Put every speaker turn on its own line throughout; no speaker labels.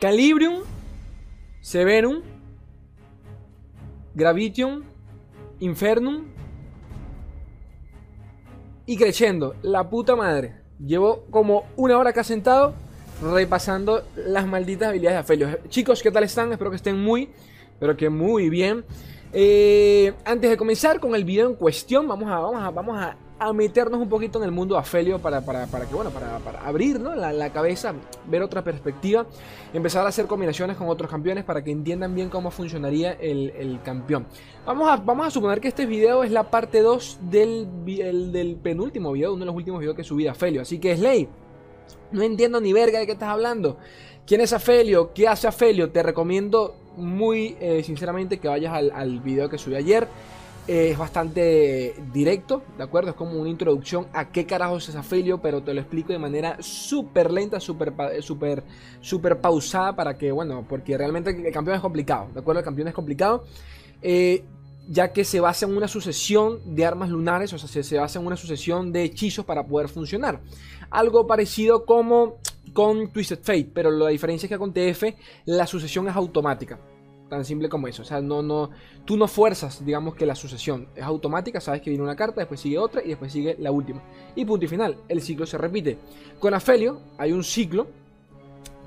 Calibrium, Severum, Gravitium, Infernum y Crescendo. La puta madre. Llevo como una hora acá sentado repasando las malditas habilidades de Afelio. Chicos, ¿qué tal están? Espero que estén muy, pero que muy bien. Eh, antes de comenzar con el video en cuestión, vamos a, vamos a, vamos a a meternos un poquito en el mundo Afelio para, para, para que, bueno, para, para abrir la, cabeza, ver otra perspectiva, empezar a hacer combinaciones con otros campeones para que entiendan bien cómo funcionaría el, campeón. Vamos a, vamos a suponer que este video es la parte 2 del, del penúltimo video, uno de los últimos videos que subí de Afelio. Así que, Slay, no entiendo ni verga de qué estás hablando. ¿Quién es Afelio? ¿Qué hace Afelio? Te recomiendo muy eh, sinceramente que vayas al, al video que subí ayer es bastante directo, ¿de acuerdo? Es como una introducción a qué carajos es Afelio, pero te lo explico de manera súper lenta, súper super, super pausada para que, bueno, porque realmente el campeón es complicado, ¿de acuerdo? El campeón es complicado, eh, ya que se basa en una sucesión de armas lunares, o sea, se, basa en una sucesión de hechizos para poder funcionar. Algo parecido como con Twisted Fate, pero la diferencia es que con TF la sucesión es automática. Tan simple como eso. O sea, no, no, tú no fuerzas, digamos, que la sucesión es automática. Sabes que viene una carta, después sigue otra y después sigue la última. Y punto y final. El ciclo se repite. Con Afelio hay un ciclo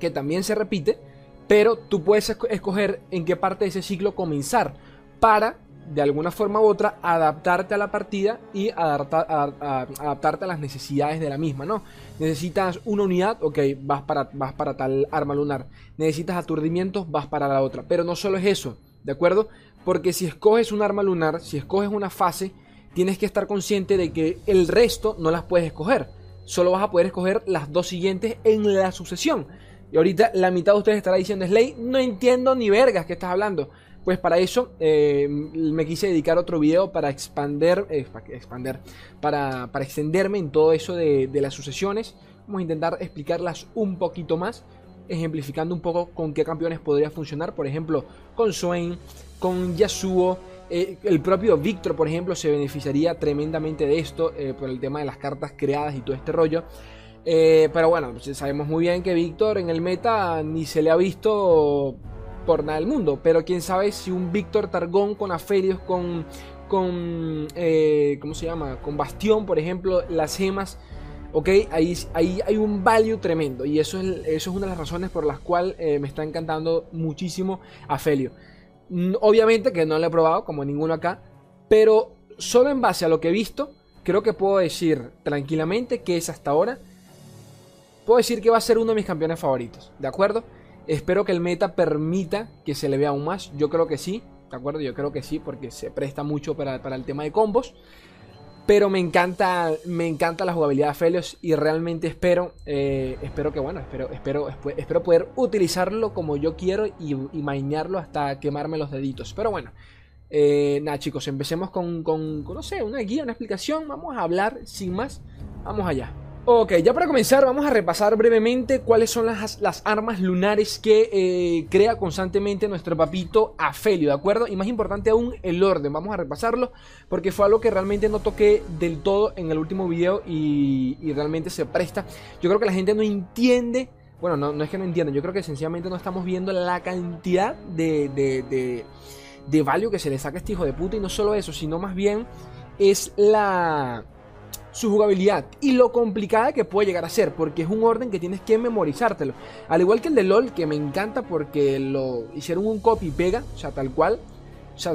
que también se repite, pero tú puedes escoger en qué parte de ese ciclo comenzar para de alguna forma u otra adaptarte a la partida y adaptarte a las necesidades de la misma, ¿no? Necesitas una unidad, ok, vas para, vas para tal arma lunar. Necesitas aturdimientos, vas para la otra. Pero no solo es eso, ¿de acuerdo? Porque si escoges un arma lunar, si escoges una fase, tienes que estar consciente de que el resto no las puedes escoger. Solo vas a poder escoger las dos siguientes en la sucesión. Y ahorita la mitad de ustedes estará diciendo, Slay, no entiendo ni vergas que estás hablando. Pues para eso eh, me quise dedicar otro video para expander, eh, expander para, para, extenderme en todo eso de, las sucesiones. Vamos a intentar explicarlas un poquito más, ejemplificando un poco con qué campeones podría funcionar. Por ejemplo, con Swain, con Yasuo. Eh, el propio Victor, por ejemplo, se beneficiaría tremendamente de esto por el tema de las cartas creadas y todo este rollo. pero bueno, pues sabemos muy bien que Victor en el meta ni se le ha visto por nada del mundo. Pero quién sabe si un Víctor Targón con Aferios, con, con eh, ¿cómo se llama? Con Bastión, por ejemplo, las gemas. Ok, ahí, ahí hay un value tremendo. Y eso es, eso es una de las razones por las cuales eh, me está encantando muchísimo Afelio. Obviamente que no lo he probado, como ninguno acá. Pero solo en base a lo que he visto, creo que puedo decir tranquilamente que es hasta ahora. Puedo decir que va a ser uno de mis campeones favoritos. ¿De acuerdo? Espero que el meta permita que se le vea aún más. Yo creo que sí, ¿de acuerdo? Yo creo que sí, porque se presta mucho para, el tema de combos. Pero me encanta, me encanta la jugabilidad de Felios y realmente espero, eh, espero que bueno, espero, espero, espero poder utilizarlo como yo quiero y, y hasta quemarme los deditos. Pero bueno, eh, nada chicos, empecemos con, con, no sé, una guía, una explicación. Vamos a hablar sin más. Vamos allá. Ok, ya para comenzar vamos a repasar brevemente cuáles son las, las armas lunares que eh, crea constantemente nuestro papito Afelio, ¿de acuerdo? Y más importante aún, el orden, vamos a repasarlo porque fue algo que realmente no toqué del todo en el último video y, realmente se presta. Yo creo que la gente no entiende, bueno, no, es que no entienda, yo creo que sencillamente no estamos viendo la cantidad de, de, de, de value que se le saca a este hijo de puta y no solo eso, sino más bien es la su jugabilidad y lo complicada que puede llegar a ser, porque es un orden que tienes que memorizártelo. Al igual que el de LOL, que me encanta porque lo hicieron un copy pega, o sea, tal cual. O sea,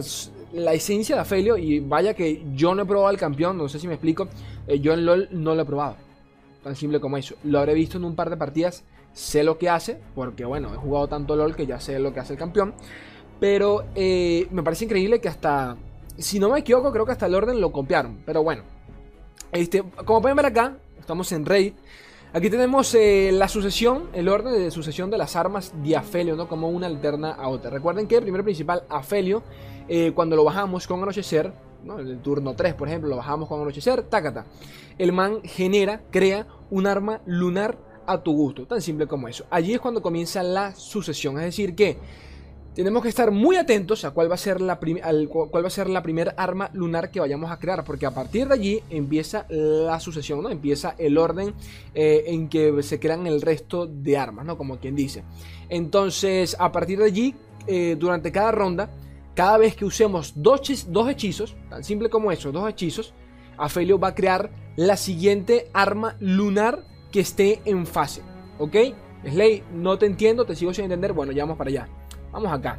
la esencia de Afelio, y vaya que yo no he probado al campeón, no sé si me explico, eh, yo en LOL no lo he probado. Tan simple como eso. Lo habré visto en un par de partidas, sé lo que hace, porque bueno, he jugado tanto LOL que ya sé lo que hace el campeón. Pero eh, me parece increíble que hasta, si no me equivoco, creo que hasta el orden lo copiaron. Pero bueno, este, como pueden ver acá, estamos en Raid. Aquí tenemos eh, la sucesión, el orden de sucesión de las armas de Afelio, ¿no? Como una alterna a otra. Recuerden que el primer principal, Afelio, eh, cuando lo bajamos con Anochecer, ¿no? El turno 3, por ejemplo, lo bajamos con Anochecer, tácata. El man genera, crea un arma lunar a tu gusto, tan simple como eso. Allí es cuando comienza la sucesión, es decir que tenemos que estar muy atentos a cuál va a ser la, cuál va a ser la primera arma lunar que vayamos a crear, porque a partir de allí empieza la sucesión, ¿no? Empieza el orden eh, en que se crean el resto de armas, ¿no? Como quien dice. Entonces, a partir de allí, eh, durante cada ronda, cada vez que usemos dos, dos hechizos, tan simple como eso, dos hechizos, Afelio va a crear la siguiente arma lunar que esté en fase, ¿ok? Slay, no te entiendo, te sigo sin entender, bueno, ya vamos para allá. Vamos acá.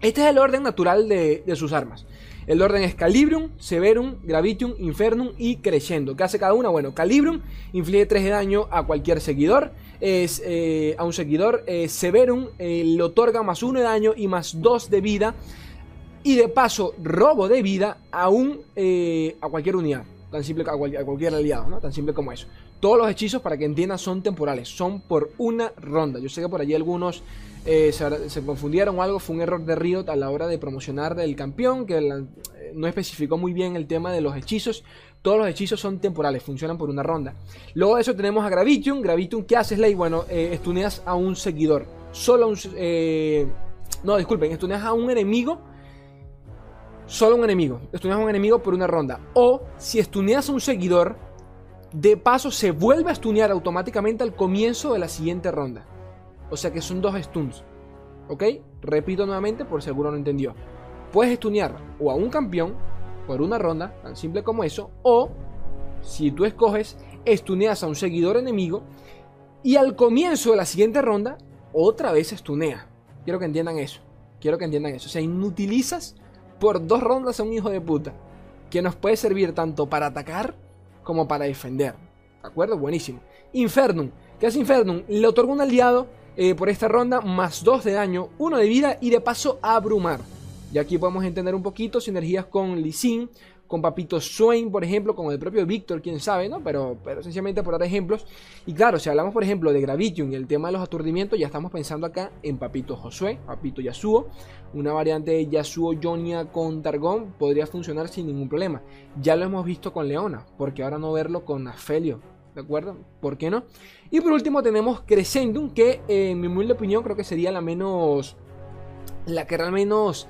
Este es el orden natural de, sus armas. El orden es Calibrium, Severum, Gravitium, Infernum y Crescendo. ¿Qué hace cada una? Bueno, Calibrium inflige 3 de daño a cualquier seguidor. Es, eh, a un seguidor. Eh, Severum eh, le otorga más 1 de daño y más 2 de vida. Y de paso, robo de vida a, un, a cualquier unidad. Tan simple a, a cualquier aliado, ¿no? Tan simple como eso. Todos los hechizos, para que entiendan, son temporales. Son por una ronda. Yo sé que por allí algunos eh, se, confundieron o algo, fue un error de Riot a la hora de promocionar el campeón, que eh, no especificó muy bien el tema de los hechizos. Todos los hechizos son temporales, funcionan por una ronda. Luego de eso tenemos a Gravitium. Gravitium, ¿qué hace Slay? Bueno, eh, estuneas a un seguidor. Solo a un... No, disculpen, estuneas a un enemigo. Solo un enemigo. Estuneas a un enemigo por una ronda. O si estuneas a un seguidor, de paso se vuelve a estunear automáticamente al comienzo de la siguiente ronda. O sea que son dos stuns. ¿Ok? Repito nuevamente por seguro no entendió. Puedes stunear o a un campeón por una ronda, tan simple como eso, o si tú escoges, stuneas a un seguidor enemigo y al comienzo de la siguiente ronda, otra vez stunea. Quiero que entiendan eso. Quiero que entiendan eso. O sea, inutilizas por dos rondas a un hijo de puta. Que nos puede servir tanto para atacar como para defender. ¿De acuerdo? Buenísimo. Infernum. ¿Qué hace Infernum? Le otorga un aliado eh, por esta ronda, más 2 de daño, 1 de vida y de paso abrumar. Y aquí podemos entender un poquito sinergias con Lee Sin, con Papito Swain, por ejemplo, con el propio Víctor, quién sabe, ¿no? Pero, pero sencillamente por dar ejemplos. Y claro, si hablamos, por ejemplo, de Gravitium y el tema de los aturdimientos, ya estamos pensando acá en Papito Josué, Papito Yasuo. Una variante de Yasuo Jonia con Targón podría funcionar sin ningún problema. Ya lo hemos visto con Leona, porque ahora no verlo con Afelio, ¿de acuerdo? ¿Por qué no? Y por último tenemos Crescendum, que en mi humilde opinión creo que sería la menos... La que realmente menos,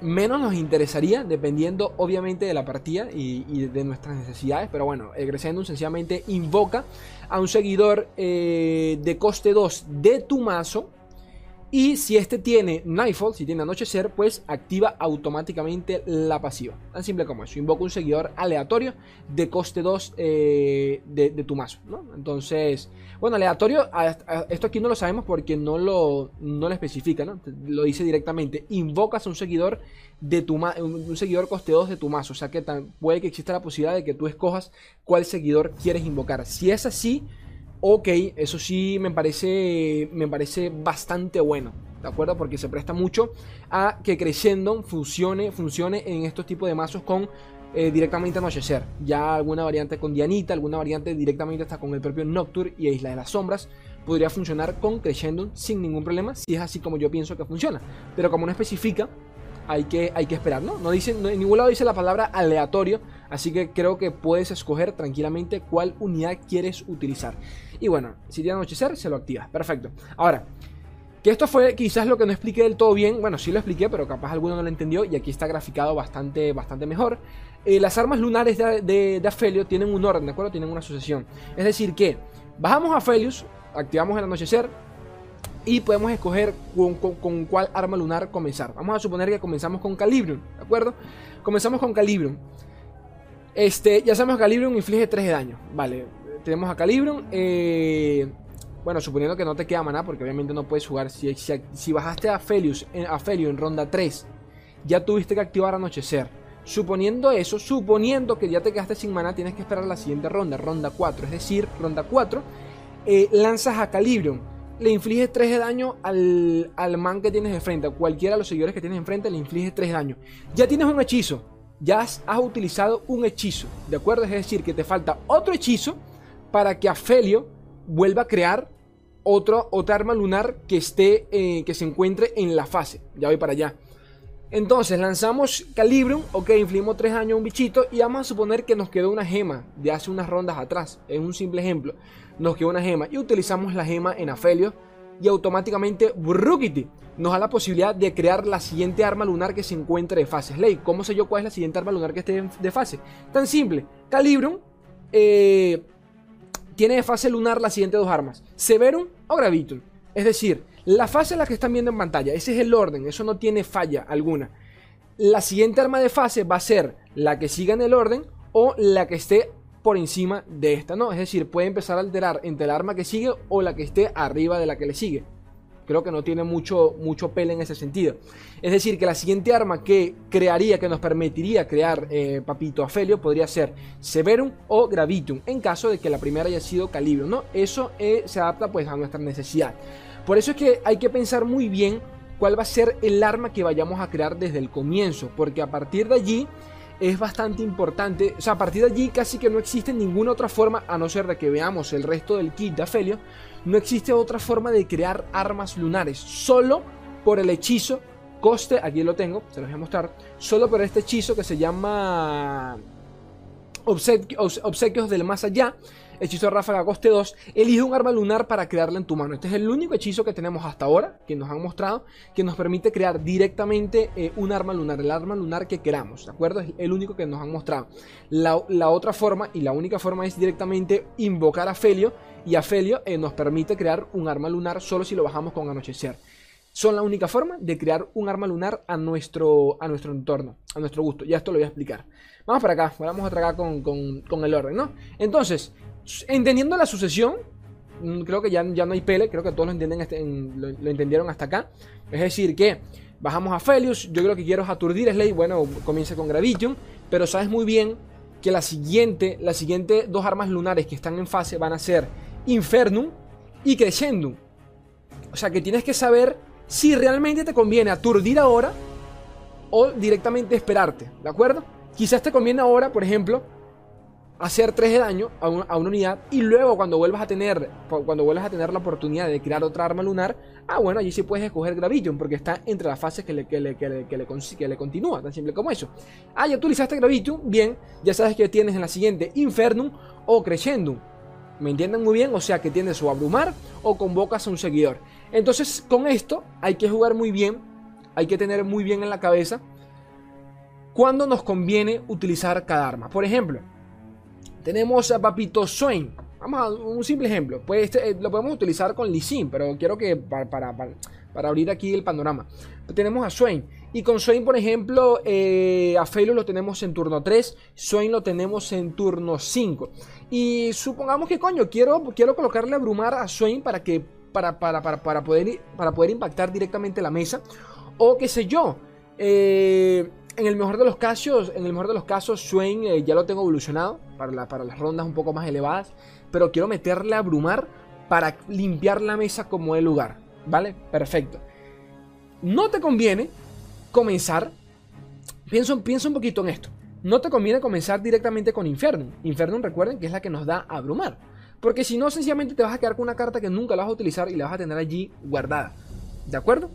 menos nos interesaría, dependiendo obviamente de la partida y, de nuestras necesidades. Pero bueno, el Crescendum sencillamente invoca a un seguidor eh, de coste 2 de tu mazo y si este tiene Nightfall, si tiene Anochecer, pues activa automáticamente la pasiva. Tan simple como eso. Invoca un seguidor aleatorio de coste 2 eh, de, tu mazo. Entonces, bueno, aleatorio, esto aquí no lo sabemos porque no lo, no lo especifica, ¿no? Lo dice directamente. Invocas a un seguidor de tu un seguidor coste 2 de tu mazo. O sea que puede que exista la posibilidad de que tú escojas cuál seguidor quieres invocar. Si es así ok, eso sí me parece, me parece bastante bueno. ¿De acuerdo? Porque se presta mucho a que Crescendo funcione, funcione en estos tipos de mazos con eh, directamente anochecer. Ya alguna variante con Dianita, alguna variante directamente está con el propio Nocturne y Isla de las Sombras. Podría funcionar con Crescendo sin ningún problema, si es así como yo pienso que funciona. Pero como no especifica, hay que, hay que esperar, ¿no? No dice, en ningún lado dice la palabra aleatorio, así que creo que puedes escoger tranquilamente cuál unidad quieres utilizar. Y bueno, si tiene anochecer, se lo activa. Perfecto. Ahora, que esto fue quizás lo que no expliqué del todo bien. Bueno, sí lo expliqué, pero capaz alguno no lo entendió. Y aquí está graficado bastante, bastante mejor. Eh, las armas lunares de, de, tienen un orden, ¿de acuerdo? Tienen una asociación. Es decir, que bajamos a Aphelios, activamos el anochecer. Y podemos escoger con, cuál arma lunar comenzar. Vamos a suponer que comenzamos con Calibrium, ¿de acuerdo? Comenzamos con Calibrium. Este, ya sabemos que Calibrium inflige 3 de daño. Vale, tenemos a Calibrium. Eh, bueno, suponiendo que no te queda maná, porque obviamente no puedes jugar. Si, si, bajaste a Felius, a Felio en ronda 3, ya tuviste que activar Anochecer. Suponiendo eso, suponiendo que ya te quedaste sin maná, tienes que esperar la siguiente ronda, ronda 4. Es decir, ronda 4, eh, lanzas a Calibrium. Le infliges 3 de daño al, al man que tienes enfrente. A cualquiera de los seguidores que tienes enfrente le infliges 3 de daño. Ya tienes un hechizo. Ya has utilizado un hechizo. ¿De acuerdo? Es decir, que te falta otro hechizo para que Afelio vuelva a crear otra arma lunar que esté, eh, que se encuentre en la fase. Ya voy para allá. Entonces lanzamos Calibrium, ok, infligimos 3 años a un bichito y vamos a suponer que nos quedó una gema de hace unas rondas atrás. Es un simple ejemplo. Nos quedó una gema y utilizamos la gema en Afelio y automáticamente Brukity nos da la posibilidad de crear la siguiente arma lunar que se encuentre de fase. Slay, ¿cómo sé yo cuál es la siguiente arma lunar que esté de fase? Tan simple, Calibrum eh, tiene de fase lunar las siguientes dos armas, Severum o Gravitum. Es decir, la fase es la que están viendo en pantalla, ese es el orden, eso no tiene falla alguna. La siguiente arma de fase va a ser la que siga en el orden o la que esté por encima de esta, ¿no? Es decir, puede empezar a alterar entre el arma que sigue o la que esté arriba de la que le sigue. Creo que no tiene mucho, mucho pele en ese sentido. Es decir, que la siguiente arma que crearía, que nos permitiría crear eh, Papito Afelio, podría ser Severum o Gravitum, en caso de que la primera haya sido Calibro, ¿no? Eso eh, se adapta pues a nuestra necesidad. Por eso es que hay que pensar muy bien cuál va a ser el arma que vayamos a crear desde el comienzo, porque a partir de allí es bastante importante. O sea, a partir de allí casi que no existe ninguna otra forma, a no ser de que veamos el resto del kit de Afelio, no existe otra forma de crear armas lunares. Solo por el hechizo, coste, aquí lo tengo, se los voy a mostrar, solo por este hechizo que se llama Obsequios del Más Allá hechizo de ráfaga coste 2, elige un arma lunar para crearla en tu mano. Este es el único hechizo que tenemos hasta ahora, que nos han mostrado, que nos permite crear directamente eh, un arma lunar, el arma lunar que queramos, ¿de acuerdo? Es el único que nos han mostrado. La, otra forma, y la única forma es directamente invocar a Felio, y a Felio eh, nos permite crear un arma lunar solo si lo bajamos con anochecer. Son la única forma de crear un arma lunar a nuestro, a nuestro entorno, a nuestro gusto. Ya esto lo voy a explicar. Vamos para acá, vamos a tragar con, con el orden, ¿no? Entonces, entendiendo la sucesión, mm, creo que ya, ya no hay pele, creo que todos lo, entienden lo, entendieron hasta acá. Es decir, que bajamos a Felius, yo creo que quiero aturdir Slay, bueno, comienza con Gravitium, pero sabes muy bien que la siguiente, las siguientes dos armas lunares que están en fase van a ser Infernum y Crescendum. O sea que tienes que saber si realmente te conviene aturdir ahora o directamente esperarte, ¿de acuerdo? Quizás te conviene ahora, por ejemplo, hacer 3 de daño a, una unidad y luego cuando vuelvas a tener cuando vuelvas a tener la oportunidad de crear otra arma lunar, ah bueno, allí sí puedes escoger Graviton porque está entre las fases que le, que le, que le, que le, le continúa, tan simple como eso. Ah, ya utilizaste Graviton, bien, ya sabes que tienes en la siguiente Infernum o Crescendum. ¿Me entienden muy bien? O sea que tienes o abrumar o convocas a un seguidor. Entonces con esto hay que jugar muy bien, hay que tener muy bien en la cabeza cuando nos conviene utilizar cada arma. Por ejemplo, tenemos a Papito Swain. Vamos a un simple ejemplo. Pues este, eh, lo podemos utilizar con Sin, pero quiero que para, para, abrir aquí el panorama. Tenemos a Swain. Y con Swain, por ejemplo, eh, a Felo lo tenemos en turno 3, Swain lo tenemos en turno 5. Y supongamos que, coño, quiero, quiero colocarle a Brumar a Swain para que para, para, para, poder, para poder impactar directamente la mesa. O qué sé yo. Eh, en el mejor de los casos, en el mejor de los casos, Swain eh, ya lo tengo evolucionado para, para las rondas un poco más elevadas, pero quiero meterle a abrumar para limpiar la mesa como el lugar, ¿vale? Perfecto. No te conviene comenzar, pienso, pienso un poquito en esto, no te conviene comenzar directamente con Infernum. Infernum, recuerden que es la que nos da abrumar, porque si no, sencillamente te vas a quedar con una carta que nunca la vas a utilizar y la vas a tener allí guardada, ¿de acuerdo?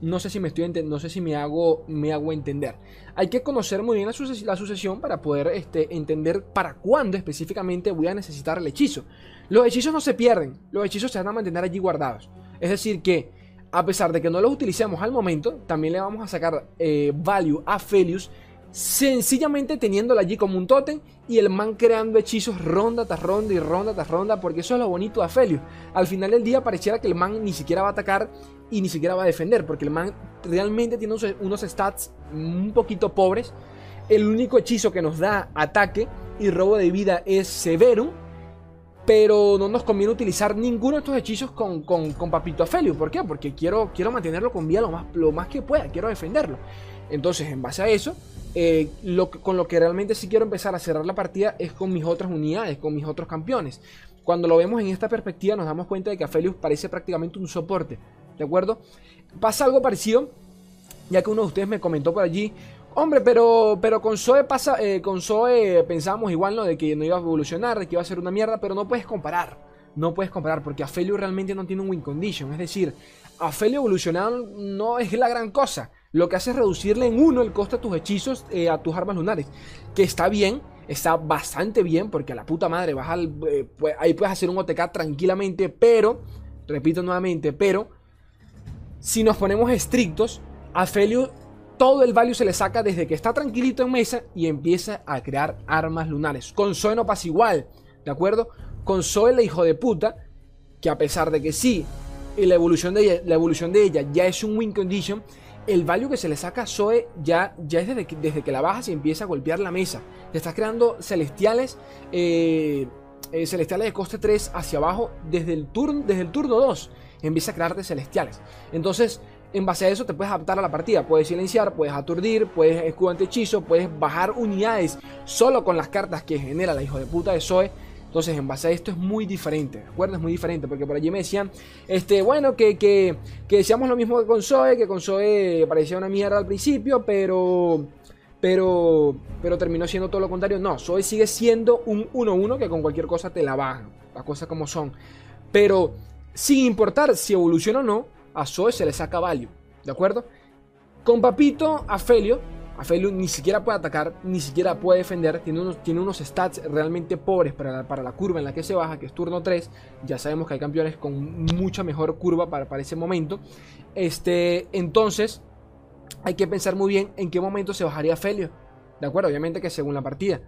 No sé si me estoy no sé si me hago, me hago entender. Hay que conocer muy bien la, sucesión para poder este, entender para cuándo específicamente voy a necesitar el hechizo. Los hechizos no se pierden, los hechizos se van a mantener allí guardados. Es decir que a pesar de que no los utilicemos al momento, también le vamos a sacar eh, value a Felius sencillamente teniéndola allí como un tótem y el man creando hechizos ronda tras ronda y ronda tras ronda, porque eso es lo bonito de Aphelios. Al final del día pareciera que el man ni siquiera va a atacar y ni siquiera va a defender, porque el man realmente tiene unos, stats un poquito pobres. El único hechizo que nos da ataque y robo de vida es Severum, pero no nos conviene utilizar ninguno de estos hechizos con, Papito Afelio. ¿Por qué? Porque quiero, quiero mantenerlo con vida lo más, lo más que pueda, quiero defenderlo. Entonces, en base a eso, eh, con lo que realmente sí quiero empezar a cerrar la partida es con mis otras unidades, con mis otros campeones. Cuando lo vemos en esta perspectiva nos damos cuenta de que Aphelios parece prácticamente un soporte, ¿de acuerdo? Pasa algo parecido, ya que uno de ustedes me comentó por allí, hombre, pero, pero con Zoe pasa, eh, con pensamos igual, ¿no? De que no iba a evolucionar, de que iba a ser una mierda, pero no puedes comparar, no puedes comparar, porque Aphelios realmente no tiene un win condition, es decir, Aphelios evolucionado no es la gran cosa lo que hace es reducirle en uno el costo de tus hechizos eh, a tus armas lunares. Que está bien, está bastante bien, porque a la puta madre vas al, eh, ahí puedes hacer un OTK tranquilamente, pero repito nuevamente, pero si nos ponemos estrictos, a Felio todo el value se le saca desde que está tranquilito en mesa y empieza a crear armas lunares. Con Zoe no pasa igual, ¿de acuerdo? Con Zoe, la hijo de puta, que a pesar de que sí, la evolución de ella, la evolución de ella ya es un win condition, el value que se le saca a Zoe ya, ya es desde que, desde que la bajas y empieza a golpear la mesa. Te estás creando celestiales, eh, eh, celestiales de coste 3 hacia abajo desde el, turno, desde el turno 2. Empieza a crearte celestiales. Entonces, en base a eso te puedes adaptar a la partida. Puedes silenciar, puedes aturdir, puedes escudo hechizo, puedes bajar unidades solo con las cartas que genera la hijo de puta de Zoe. Entonces, en base a esto es muy diferente, ¿de acuerdo? Es muy diferente, porque por allí me decían, este, bueno, que, que, que decíamos lo mismo que con Zoe, que con Zoe parecía una mierda al principio, pero, pero, pero terminó siendo todo lo contrario. No, Zoe sigue siendo un 1-1 que con cualquier cosa te la bajan, las cosas como son. Pero, sin importar si evoluciona o no, a Zoe se le saca value, ¿de acuerdo? Con Papito, a Felio, Afelio ni siquiera puede atacar, ni siquiera puede defender, tiene unos, tiene unos stats realmente pobres para la, para la, curva en la que se baja, que es turno 3. Ya sabemos que hay campeones con mucha mejor curva para, para ese momento. Este, entonces, hay que pensar muy bien en qué momento se bajaría Afelio. De acuerdo, obviamente que según la partida.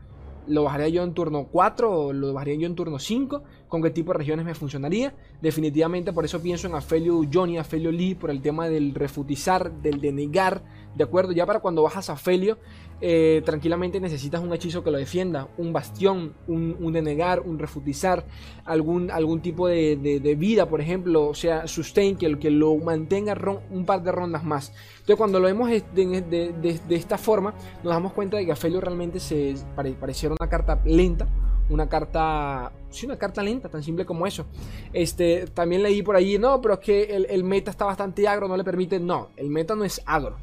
Lo bajaría yo en turno 4 o lo bajaría yo en turno 5. Con qué tipo de regiones me funcionaría. Definitivamente por eso pienso en Afelio Johnny, Afelio Lee, por el tema del refutizar, del denegar ¿de acuerdo? Ya para cuando bajas a Felio, eh, tranquilamente necesitas un hechizo que lo defienda, un bastión, un, denegar, un refutizar, algún, algún tipo de, vida, por ejemplo, o sea, sustain, que, que lo mantenga un par de rondas más. Entonces, cuando lo vemos de, esta forma, nos damos cuenta de que a Felio realmente se pareciera una carta lenta, una carta, sí, una carta lenta, tan simple como eso. Este, también leí por ahí, no, pero es que el, el meta está bastante agro, no le permite, no, el meta no es agro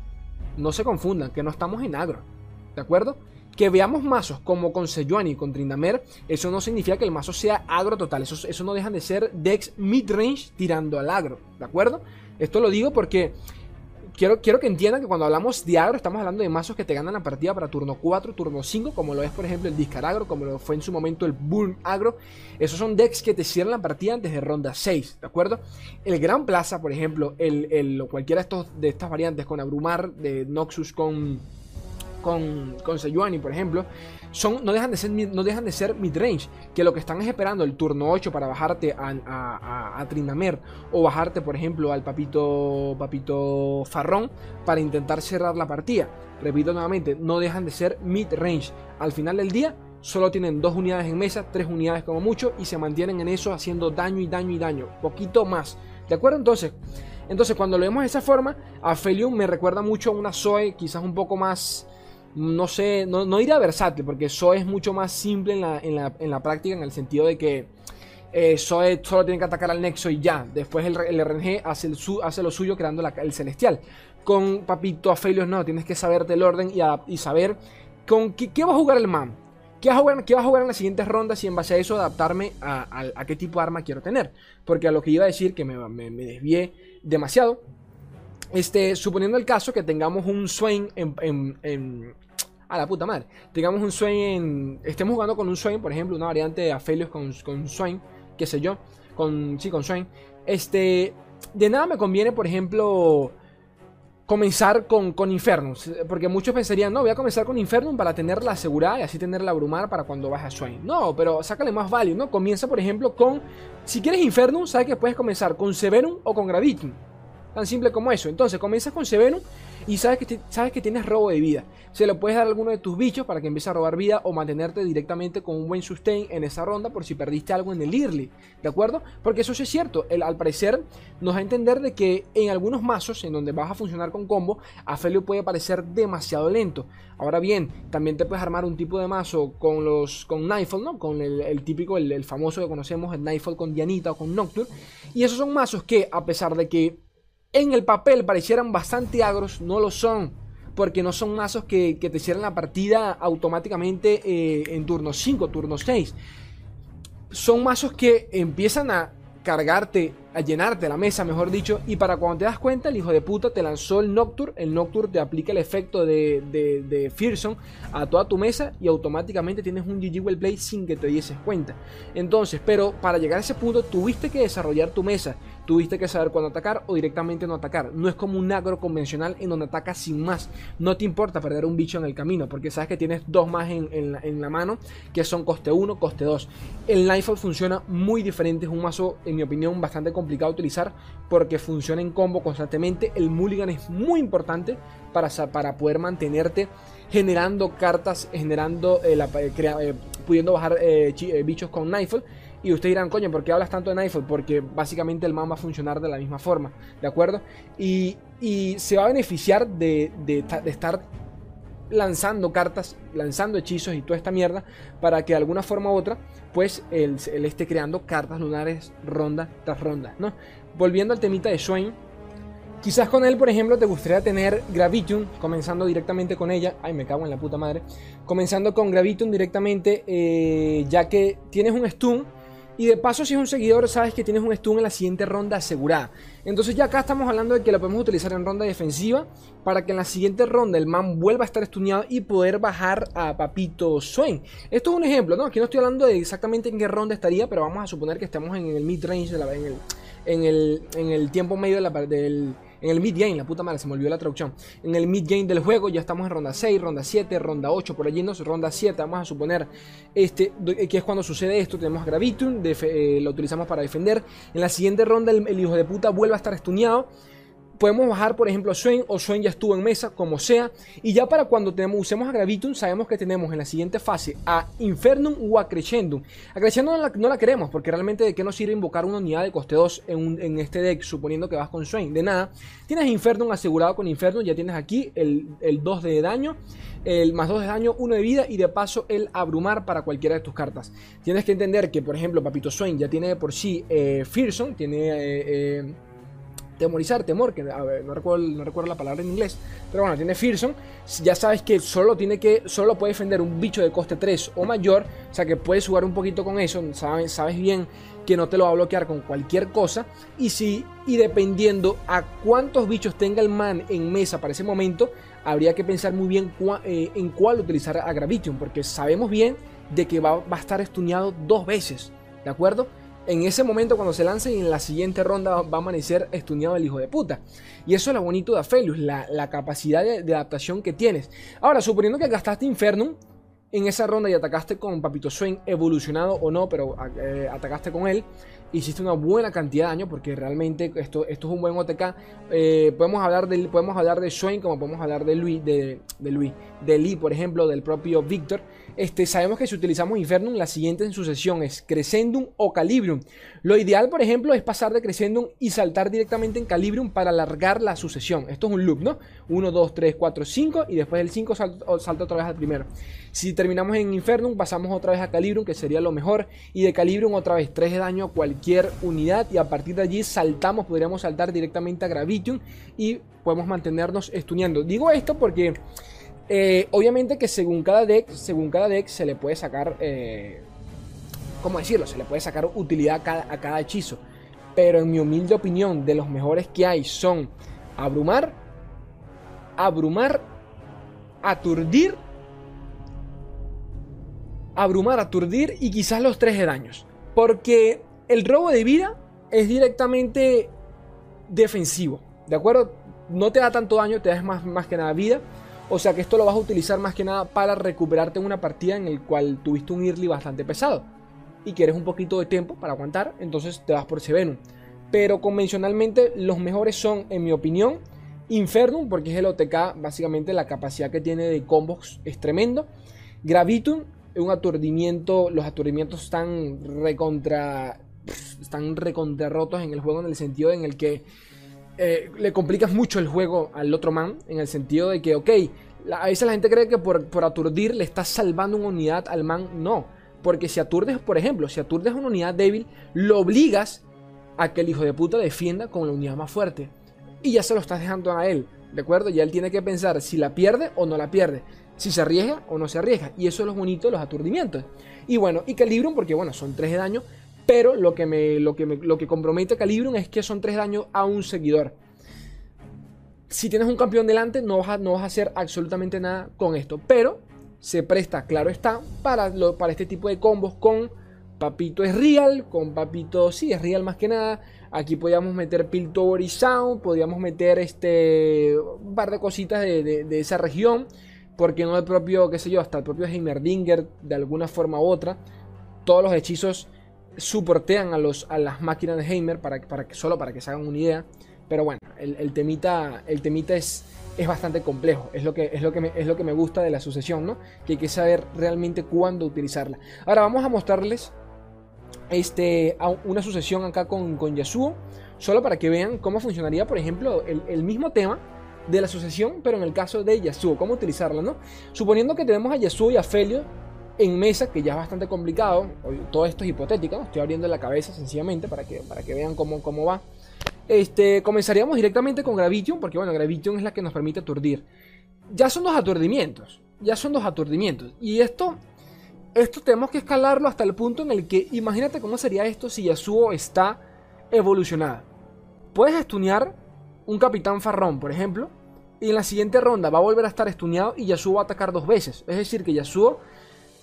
no se confundan, que no estamos en agro. ¿De acuerdo? Que veamos mazos como con Sejuani y con Trindamer, eso no significa que el mazo sea agro total. Eso, eso no dejan de ser decks mid-range tirando al agro. ¿De acuerdo? Esto lo digo porque quiero, quiero que entiendan que cuando hablamos de agro, estamos hablando de mazos que te ganan la partida para turno 4, turno 5, como lo es, por ejemplo, el Discar Agro, como lo fue en su momento el Burn Agro. Esos son decks que te cierran la partida antes de ronda 6, ¿de acuerdo? El Gran Plaza, por ejemplo, el, el cualquiera de, estos, de estas variantes con Abrumar, de Noxus con con, con Sejuani, por ejemplo, son, no, dejan de ser, no dejan de ser mid-range, que lo que están es esperando el turno 8 para bajarte a, a, Trindamer o bajarte, por ejemplo, al Papito, Papito Farrón para intentar cerrar la partida. Repito nuevamente, no dejan de ser mid-range. Al final del día, solo tienen dos unidades en mesa, tres unidades como mucho, y se mantienen en eso haciendo daño y daño y daño, poquito más. ¿De acuerdo? Entonces, entonces cuando lo vemos de esa forma, a Felium me recuerda mucho a una Zoe, quizás un poco más no sé, no, no a versátil, porque Zoe es mucho más simple en la, en la, en la práctica, en el sentido de que eh, solo tiene que atacar al Nexo y ya. Después el, el RNG hace, el hace lo suyo creando el Celestial. Con Papito Aphelios no, tienes que saberte el orden y, y saber con qué, va a jugar el man. ¿Qué va, a jugar, ¿Qué va a jugar en las siguientes rondas y en base a eso adaptarme a, qué tipo de arma quiero tener? Porque a lo que iba a decir, que me desvié demasiado, este, suponiendo el caso que tengamos un Swain en, a la puta madre. Tengamos un Swain en. Estemos jugando con un Swain, por ejemplo, una variante de Aphelios con, con Swain, qué sé yo. Con. Sí, con Swain. Este. De nada me conviene, por ejemplo. Comenzar con, con Infernus. Porque muchos pensarían, no, voy a comenzar con Infernum para tener la seguridad y así tener la para cuando baje a Swain. No, pero sácale más value, ¿no? Comienza, por ejemplo, con. Si quieres Infernum, sabes que puedes comenzar con Severum o con Gravitum. Tan simple como eso. Entonces comienzas con Sevenum y sabes que, sabes que tienes robo de vida. Se lo puedes dar a alguno de tus bichos para que empiece a robar vida o mantenerte directamente con un buen sustain en esa ronda por si perdiste algo en el early. ¿De acuerdo? Porque eso sí es cierto. Al parecer nos va a entender de que en algunos mazos en donde vas a funcionar con combo, Afelio puede parecer demasiado lento. Ahora bien, también te puedes armar un tipo de mazo con los con Nightfall, ¿no? Con el, típico, el, el, famoso que conocemos, el Nightfall con Dianita o con Nocturne. Y esos son mazos que, a pesar de que en el papel parecieran bastante agros, no lo son. Porque no son mazos que, te cierran la partida automáticamente eh, en turno 5, turno 6. Son mazos que empiezan a cargarte a llenarte la mesa, mejor dicho, y para cuando te das cuenta, el hijo de puta te lanzó el Nocturne, el Nocturne te aplica el efecto de, de, de Fearsome a toda tu mesa y automáticamente tienes un GG Well Play sin que te dieses cuenta. Entonces, pero para llegar a ese punto tuviste que desarrollar tu mesa, tuviste que saber cuándo atacar o directamente no atacar. No es como un agro convencional en donde atacas sin más. No te importa perder un bicho en el camino, porque sabes que tienes dos más en, la, mano, que son coste 1, coste 2. El Nightfall funciona muy diferente, es un mazo, en mi opinión, bastante complicado de utilizar, porque funciona en combo constantemente. El Mulligan es muy importante para, para poder mantenerte generando cartas, generando, eh, eh, eh, pudiendo bajar bichos con Nightfall. Y ustedes dirán, coño, ¿por qué hablas tanto de Nightfall? Porque básicamente el man va a funcionar de la misma forma, ¿de acuerdo? Y, se va a beneficiar de, estar lanzando cartas, lanzando hechizos y toda esta mierda para que de alguna forma u otra, pues él, esté creando cartas lunares ronda tras ronda, ¿no? Volviendo al temita de Swain, quizás con él, por ejemplo, te gustaría tener Gravitium, comenzando directamente con ella, ay, me cago en la puta madre, comenzando con Gravitium directamente, eh, ya que tienes un stun, y de paso, si es un seguidor, sabes que tienes un stun en la siguiente ronda asegurada. Entonces ya acá estamos hablando de que lo podemos utilizar en ronda defensiva para que en la siguiente ronda el man vuelva a estar stuneado y poder bajar a Papito Swain. Esto es un ejemplo, ¿no? Aquí no estoy hablando de exactamente en qué ronda estaría, pero vamos a suponer que estamos en el mid-range, en el, en, el, en el tiempo medio de la, del en el mid game, la puta madre, se me olvidó la traducción. En el mid game del juego ya estamos en ronda 6, ronda 7, ronda 8, por allí no, ronda 7, vamos a suponer este, que es cuando sucede esto. Tenemos Gravitum, eh, lo utilizamos para defender. En la siguiente ronda el, hijo de puta vuelve a estar estuneado podemos bajar, por ejemplo, Swain o Swain ya estuvo en mesa, como sea. Y ya para cuando tenemos, usemos a Gravitum, sabemos que tenemos en la siguiente fase a Infernum o a Crescendum. A Crescendum no la, queremos, porque realmente de qué nos sirve invocar una unidad de coste 2 en, este deck, suponiendo que vas con Swain. De nada. Tienes Infernum asegurado con Infernum, ya tienes aquí el, 2 de daño el más 2 de daño, 1 de vida y de paso el abrumar para cualquiera de tus cartas. Tienes que entender que, por ejemplo, Papito Swain ya tiene por sí eh, Fearsome, tiene eh, eh, temorizar, temor, que no, recuerdo, la palabra en inglés, pero bueno, tiene Fearsome, ya sabes que solo tiene que, solo puede defender un bicho de coste 3 o mayor, o sea que puedes jugar un poquito con eso, sabes, bien que no te lo va a bloquear con cualquier cosa, y si, y dependiendo a cuántos bichos tenga el man en mesa para ese momento, habría que pensar muy bien eh, en cuál utilizar a Gravitium, porque sabemos bien de que va, va a estar estuneado dos veces, ¿de acuerdo? En ese momento cuando se lance y en la siguiente ronda va a amanecer estudiado el hijo de puta. Y eso es lo bonito de Aphelios, la, capacidad de, adaptación que tienes. Ahora, suponiendo que gastaste Infernum en esa ronda y atacaste con Papito Swain, evolucionado o no, pero eh, atacaste con él, hiciste una buena cantidad de daño porque realmente esto, esto es un buen OTK. Eh, podemos, hablar de, podemos hablar de como podemos hablar de Luis, de, Luis, de Lee, por ejemplo, del propio Victor. Este, sabemos que si utilizamos Infernum, la siguiente en sucesión es Crescendum o Calibrium. Lo ideal, por ejemplo, es pasar de Crescendum y saltar directamente en Calibrium para alargar la sucesión. Esto es un loop, ¿no? 1, 2, 3, 4, 5 y después el 5 salta, salta otra vez al primero. Si terminamos en Infernum, pasamos otra vez a Calibrium, que sería lo mejor. Y de Calibrium otra vez 3 de daño a cualquier unidad. Y a partir de allí saltamos, podríamos saltar directamente a Gravitium y podemos mantenernos estuneando. Digo esto porque eh, obviamente que según cada deck, según cada deck se le puede sacar, eh, ¿cómo decirlo? Se le puede sacar utilidad a cada hechizo. Pero en mi humilde opinión, de los mejores que hay son abrumar, abrumar, aturdir, abrumar, aturdir y quizás los tres de daños. Porque el robo de vida es directamente defensivo, ¿de acuerdo? No te da tanto daño, te da más, más que nada vida. O sea que esto lo vas a utilizar más que nada para recuperarte en una partida en el cual tuviste un early bastante pesado. Y quieres un poquito de tiempo para aguantar, entonces te vas por Sevenum. Pero convencionalmente los mejores son, en mi opinión, Infernum, porque es el OTK, básicamente la capacidad que tiene de combos es tremendo. Gravitum, un aturdimiento, los aturdimientos están recontra están recontra rotos en el juego en el sentido en el que eh, le complicas mucho el juego al otro man, en el sentido de que, ok, a veces la gente cree que por, aturdir le estás salvando una unidad al man, no, porque si aturdes, por ejemplo, si aturdes una unidad débil, lo obligas a que el hijo de puta defienda con la unidad más fuerte, y ya se lo estás dejando a él, ¿de acuerdo? Ya él tiene que pensar si la pierde o no la pierde si se arriesga o no se arriesga. Y eso es lo bonito de los aturdimientos. Y bueno, y Calibrum, porque bueno, son 3 de daño, Pero lo que, me, lo que, me, lo que compromete a Calibrium es que son 3 daños a un seguidor. Si tienes un campeón delante, no vas, a, no vas a hacer absolutamente nada con esto. Pero se presta, claro está, para, lo, para este tipo de combos con Papito es real, con Papito sí es real más que nada. Aquí podíamos meter Piltover y Sound, podíamos meter este un par de cositas de, esa región. Porque no el propio, qué sé yo, hasta el propio Heimerdinger de alguna forma u otra. Todos los hechizos soportean a, los, a las máquinas de Heimer para, para que, solo para que se hagan una idea. Pero bueno, el, temita, el temita es, es bastante complejo. Es lo, que, es, lo que me, es lo que me gusta de la sucesión, ¿no? Que hay que saber realmente cuándo utilizarla. Ahora vamos a mostrarles este, una sucesión acá con, con Yasuo. Solo para que vean cómo funcionaría, por ejemplo, el, mismo tema de la sucesión, pero en el caso de Yasuo, cómo utilizarla, ¿no? Suponiendo que tenemos a Yasuo y a Felio en mesa, que ya es bastante complicado, todo esto es hipotético, estoy abriendo la cabeza sencillamente para que, para que vean cómo, cómo va. Este, comenzaríamos directamente con Gravitium, porque bueno, Gravitium es la que nos permite aturdir. Ya son dos aturdimientos, ya son dos aturdimientos. Y esto, esto tenemos que escalarlo hasta el punto en el que, imagínate cómo sería esto si Yasuo está evolucionada. Puedes estunear un Capitán Farrón, por ejemplo, y en la siguiente ronda va a volver a estar estuneado y Yasuo va a atacar dos veces. Es decir, que Yasuo,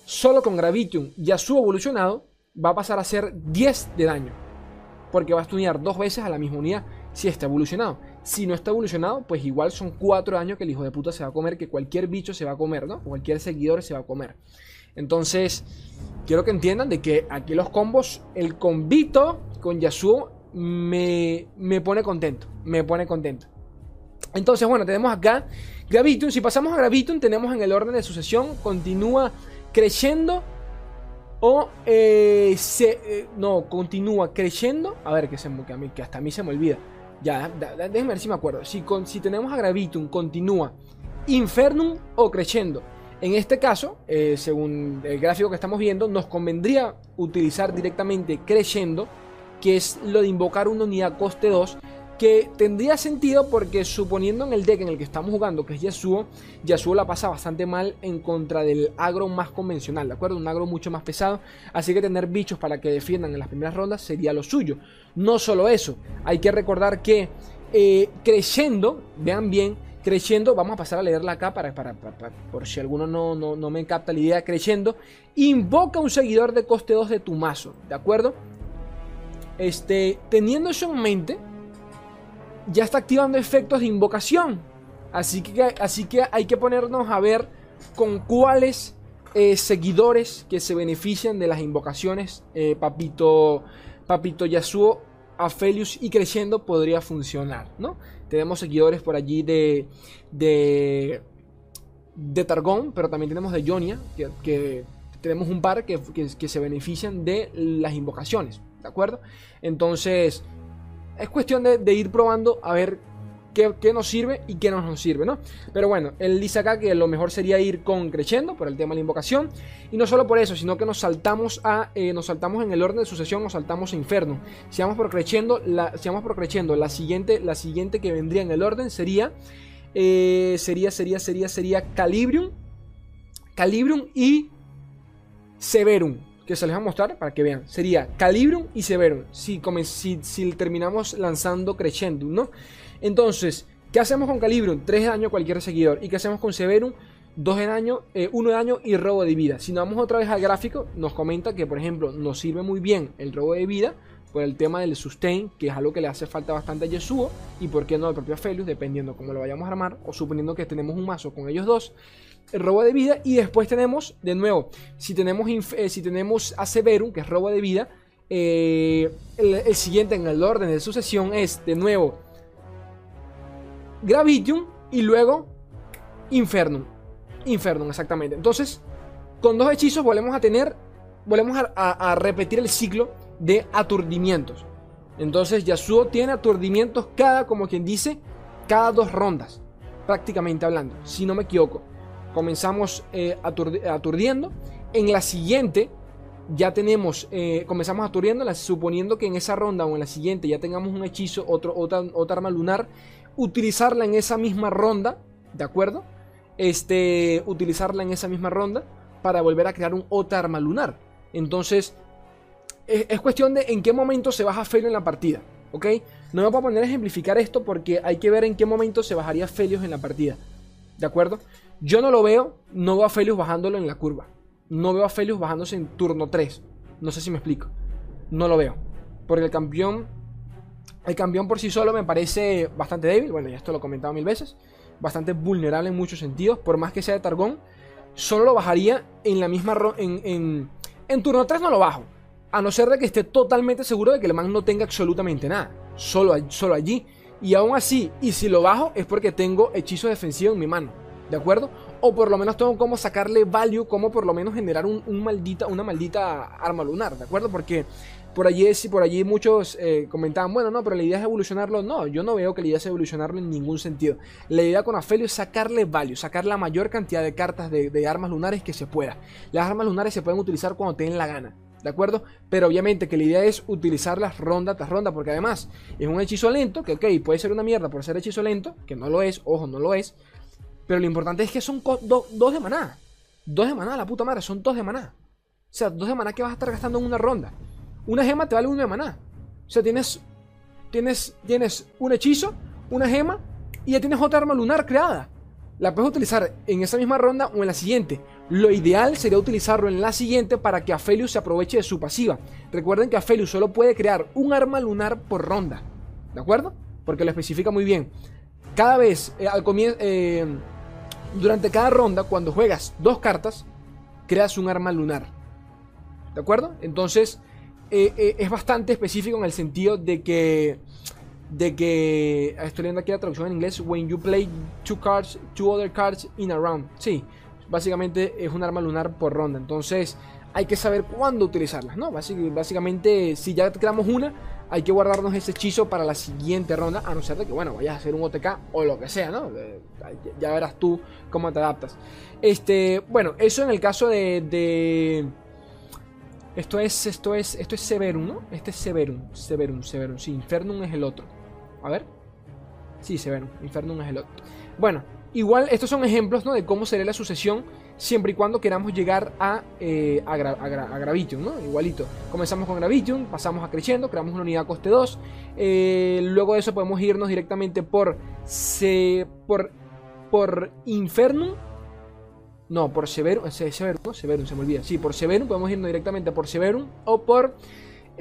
solo con Gravitium, Yasuo evolucionado, va a pasar a hacer 10 de daño porque va a estudiar dos veces a la misma unidad si está evolucionado. Si no está evolucionado, pues igual son cuatro años que el hijo de puta se va a comer, que cualquier bicho se va a comer, ¿no? Cualquier seguidor se va a comer. Entonces, quiero que entiendan de que aquí los combos, el combito con Yasuo me, me pone contento, me pone contento. Entonces, bueno, tenemos acá Gravitium. Si pasamos a Gravitium, tenemos en el orden de sucesión, continúa creciendo o eh, se, eh, no, continúa creciendo. A ver, que, se, que, a mí, que hasta a mí se me olvida. Ya, déjenme ver si me acuerdo. Si, con, si tenemos a Gravitum, continúa Infernum o creciendo. En este caso, eh, según el gráfico que estamos viendo, nos convendría utilizar directamente creciendo, que es lo de invocar una unidad coste 2 que tendría sentido porque suponiendo en el deck en el que estamos jugando, que es Yasuo, Yasuo la pasa bastante mal en contra del agro más convencional, ¿de acuerdo? Un agro mucho más pesado, así que tener bichos para que defiendan en las primeras rondas sería lo suyo. No solo eso, hay que recordar que eh, creciendo, vean bien, creciendo, vamos a pasar a leerla acá para, para, por si alguno no, no, no me capta la idea, creciendo, invoca un seguidor de coste 2 de tu mazo, ¿de acuerdo? Este, teniendo eso en mente, ya está activando efectos de invocación. Así que, así que hay que ponernos a ver con cuáles eh, seguidores que se benefician de las invocaciones eh, Papito, Papito Yasuo, Aphelios y Creciendo podría funcionar, ¿no? Tenemos seguidores por allí de, de, de Targón, pero también tenemos de Jonia, que, tenemos un par que, que, se benefician de las invocaciones, ¿de acuerdo? Entonces, es cuestión de, ir probando a ver qué, nos sirve y qué no nos sirve, ¿no? Pero bueno, él dice acá que lo mejor sería ir con creciendo por el tema de la invocación. Y no solo por eso, sino que nos saltamos a. Eh, nos saltamos en el orden de sucesión, nos saltamos a inferno. Si vamos por creciendo, la, si vamos por creciendo, la siguiente, la siguiente que vendría en el orden sería. Eh, sería, sería, sería, sería Calibrium. Calibrium y Severum que se les va a mostrar para que vean. Sería Calibrium y Severum. Si, si, terminamos lanzando Crescendum, ¿no? Entonces, ¿qué hacemos con Calibrium? 3 de daño a cualquier seguidor. ¿Y qué hacemos con Severum? 2 de daño, 1 eh, de daño y robo de vida. Si nos vamos otra vez al gráfico, nos comenta que, por ejemplo, nos sirve muy bien el robo de vida por el tema del sustain, que es algo que le hace falta bastante a Yasuo, y por qué no al propio Felius, dependiendo cómo lo vayamos a armar, o suponiendo que tenemos un mazo con ellos dos robo de vida. Y después tenemos, de nuevo, si tenemos, eh, si tenemos a Severum, que es robo de vida, eh, el, siguiente en el orden de sucesión es, de nuevo, Gravitium y luego Infernum. Infernum, exactamente. Entonces, con dos hechizos volvemos a tener, volvemos a, repetir el ciclo de aturdimientos. Entonces, Yasuo tiene aturdimientos cada, como quien dice, cada dos rondas, prácticamente hablando, si no me equivoco comenzamos eh, aturdiendo. En la siguiente ya tenemos, eh, comenzamos aturdiendo, suponiendo que en esa ronda o en la siguiente ya tengamos un hechizo, otro, otra, otra arma lunar, utilizarla en esa misma ronda, ¿de acuerdo? Este, utilizarla en esa misma ronda para volver a crear un otra arma lunar. Entonces, es, cuestión de en qué momento se baja Felios en la partida, ¿ok? No me puedo poner a ejemplificar esto porque hay que ver en qué momento se bajaría Felios en la partida, ¿de acuerdo? Yo no lo veo, no veo a Felios bajándolo en la curva. No veo a Felios bajándose en turno 3. No sé si me explico. No lo veo. Porque el campeón. El campeón por sí solo me parece bastante débil. Bueno, ya esto lo he comentado mil veces. Bastante vulnerable en muchos sentidos. Por más que sea de Targón. Solo lo bajaría en la misma. En, en, en turno 3 no lo bajo. A no ser de que esté totalmente seguro de que el man no tenga absolutamente nada. Solo, solo allí. Y aún así, y si lo bajo, es porque tengo hechizo defensivo en mi mano. ¿De acuerdo? O por lo menos tengo como sacarle value, como por lo menos generar un, maldita, una maldita arma lunar, ¿de acuerdo? Porque por allí, por allí muchos eh, comentaban, bueno, no, pero la idea es evolucionarlo. No, yo no veo que la idea sea evolucionarlo en ningún sentido. La idea con Afelio es sacarle value, sacar la mayor cantidad de cartas de, armas lunares que se pueda. Las armas lunares se pueden utilizar cuando tengan la gana. ¿De acuerdo? Pero obviamente que la idea es utilizarlas ronda tras ronda, porque además es un hechizo lento, que ok, puede ser una mierda por ser hechizo lento, que no lo es, ojo, no lo es, pero lo importante es que son dos de maná. Dos de maná, la puta madre, son dos de maná. O sea, dos de maná que vas a estar gastando en una ronda. Una gema te vale uno de maná. O sea, tienes, tienes, tienes un hechizo, una gema y ya tienes otra arma lunar creada. La puedes utilizar en esa misma ronda o en la siguiente. Lo ideal sería utilizarlo en la siguiente para que Aphelios se aproveche de su pasiva. Recuerden que Aphelios solo puede crear un arma lunar por ronda. ¿De acuerdo? Porque lo especifica muy bien. Cada vez, eh, al comienzo, eh, durante cada ronda, cuando juegas dos cartas, creas un arma lunar. ¿De acuerdo? Entonces, eh, eh, es bastante específico en el sentido de que. De que. Estoy leyendo aquí la traducción en inglés. When you play two cards, two other cards in a round. Sí, básicamente es un arma lunar por ronda. Entonces, hay que saber cuándo utilizarlas, ¿no? Básicamente, si ya creamos una, hay que guardarnos ese hechizo para la siguiente ronda, a no ser de que, bueno, vayas a hacer un OTK o lo que sea, ¿no? Ya verás tú cómo te adaptas. Este, bueno, eso en el caso de, Esto es, esto es, esto es Severum, ¿no? Este es Severum, Severum, Severum. Sí, Infernum es el otro. A ver. Sí, Severum, Infernum es el otro. Bueno, igual estos son ejemplos, ¿no? De cómo sería la sucesión siempre y cuando queramos llegar a, eh, a, Gravitium, ¿no? Igualito. Comenzamos con Gravitium, pasamos a creciendo, creamos una unidad coste 2. Eh, luego de eso podemos irnos directamente por, por, por Infernum. No, por Severum, Severum, Severum, se me olvida. Sí, por Severum podemos irnos directamente por Severum o por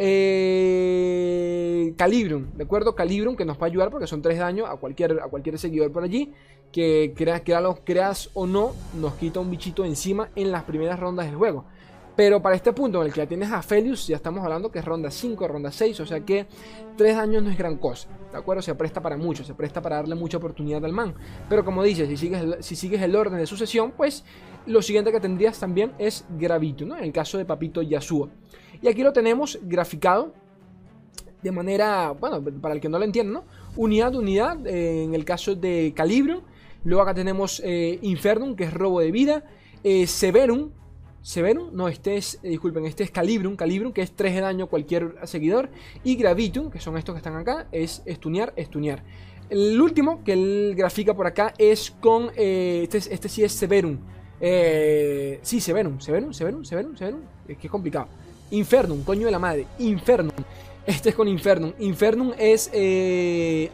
eh, ¿de acuerdo? Calibrum que nos va a ayudar porque son 3 daños a cualquier, a cualquier seguidor por allí que creas, creas o no, nos quita un bichito encima en las primeras rondas del juego. Pero para este punto en el que ya tienes a Felius, ya estamos hablando que es ronda 5, ronda 6, o sea que 3 daños no es gran cosa, ¿de acuerdo? Se presta para mucho, se presta para darle mucha oportunidad al man. Pero como dices, si sigues, si sigues el orden de sucesión, pues lo siguiente que tendrías también es Gravito, ¿no? En el caso de Papito Yasuo. Y aquí lo tenemos graficado de manera, bueno, para el que no lo entienda, ¿no? Unidad, unidad, eh, en el caso de Calibro Luego acá tenemos eh, Infernum, que es robo de vida. Eh, Severum. Severum, no, este es, eh, disculpen, este es Calibrum, Calibrum, que es 3 de daño a cualquier seguidor. Y Gravitum, que son estos que están acá, es estunear, estunear. El último que él grafica por acá es con, este, este, sí es Severum. sí, Severum, Severum, Severum, Severum, Severum. Es que es complicado. Infernum, coño de la madre, Infernum. Este es con Infernum. Infernum es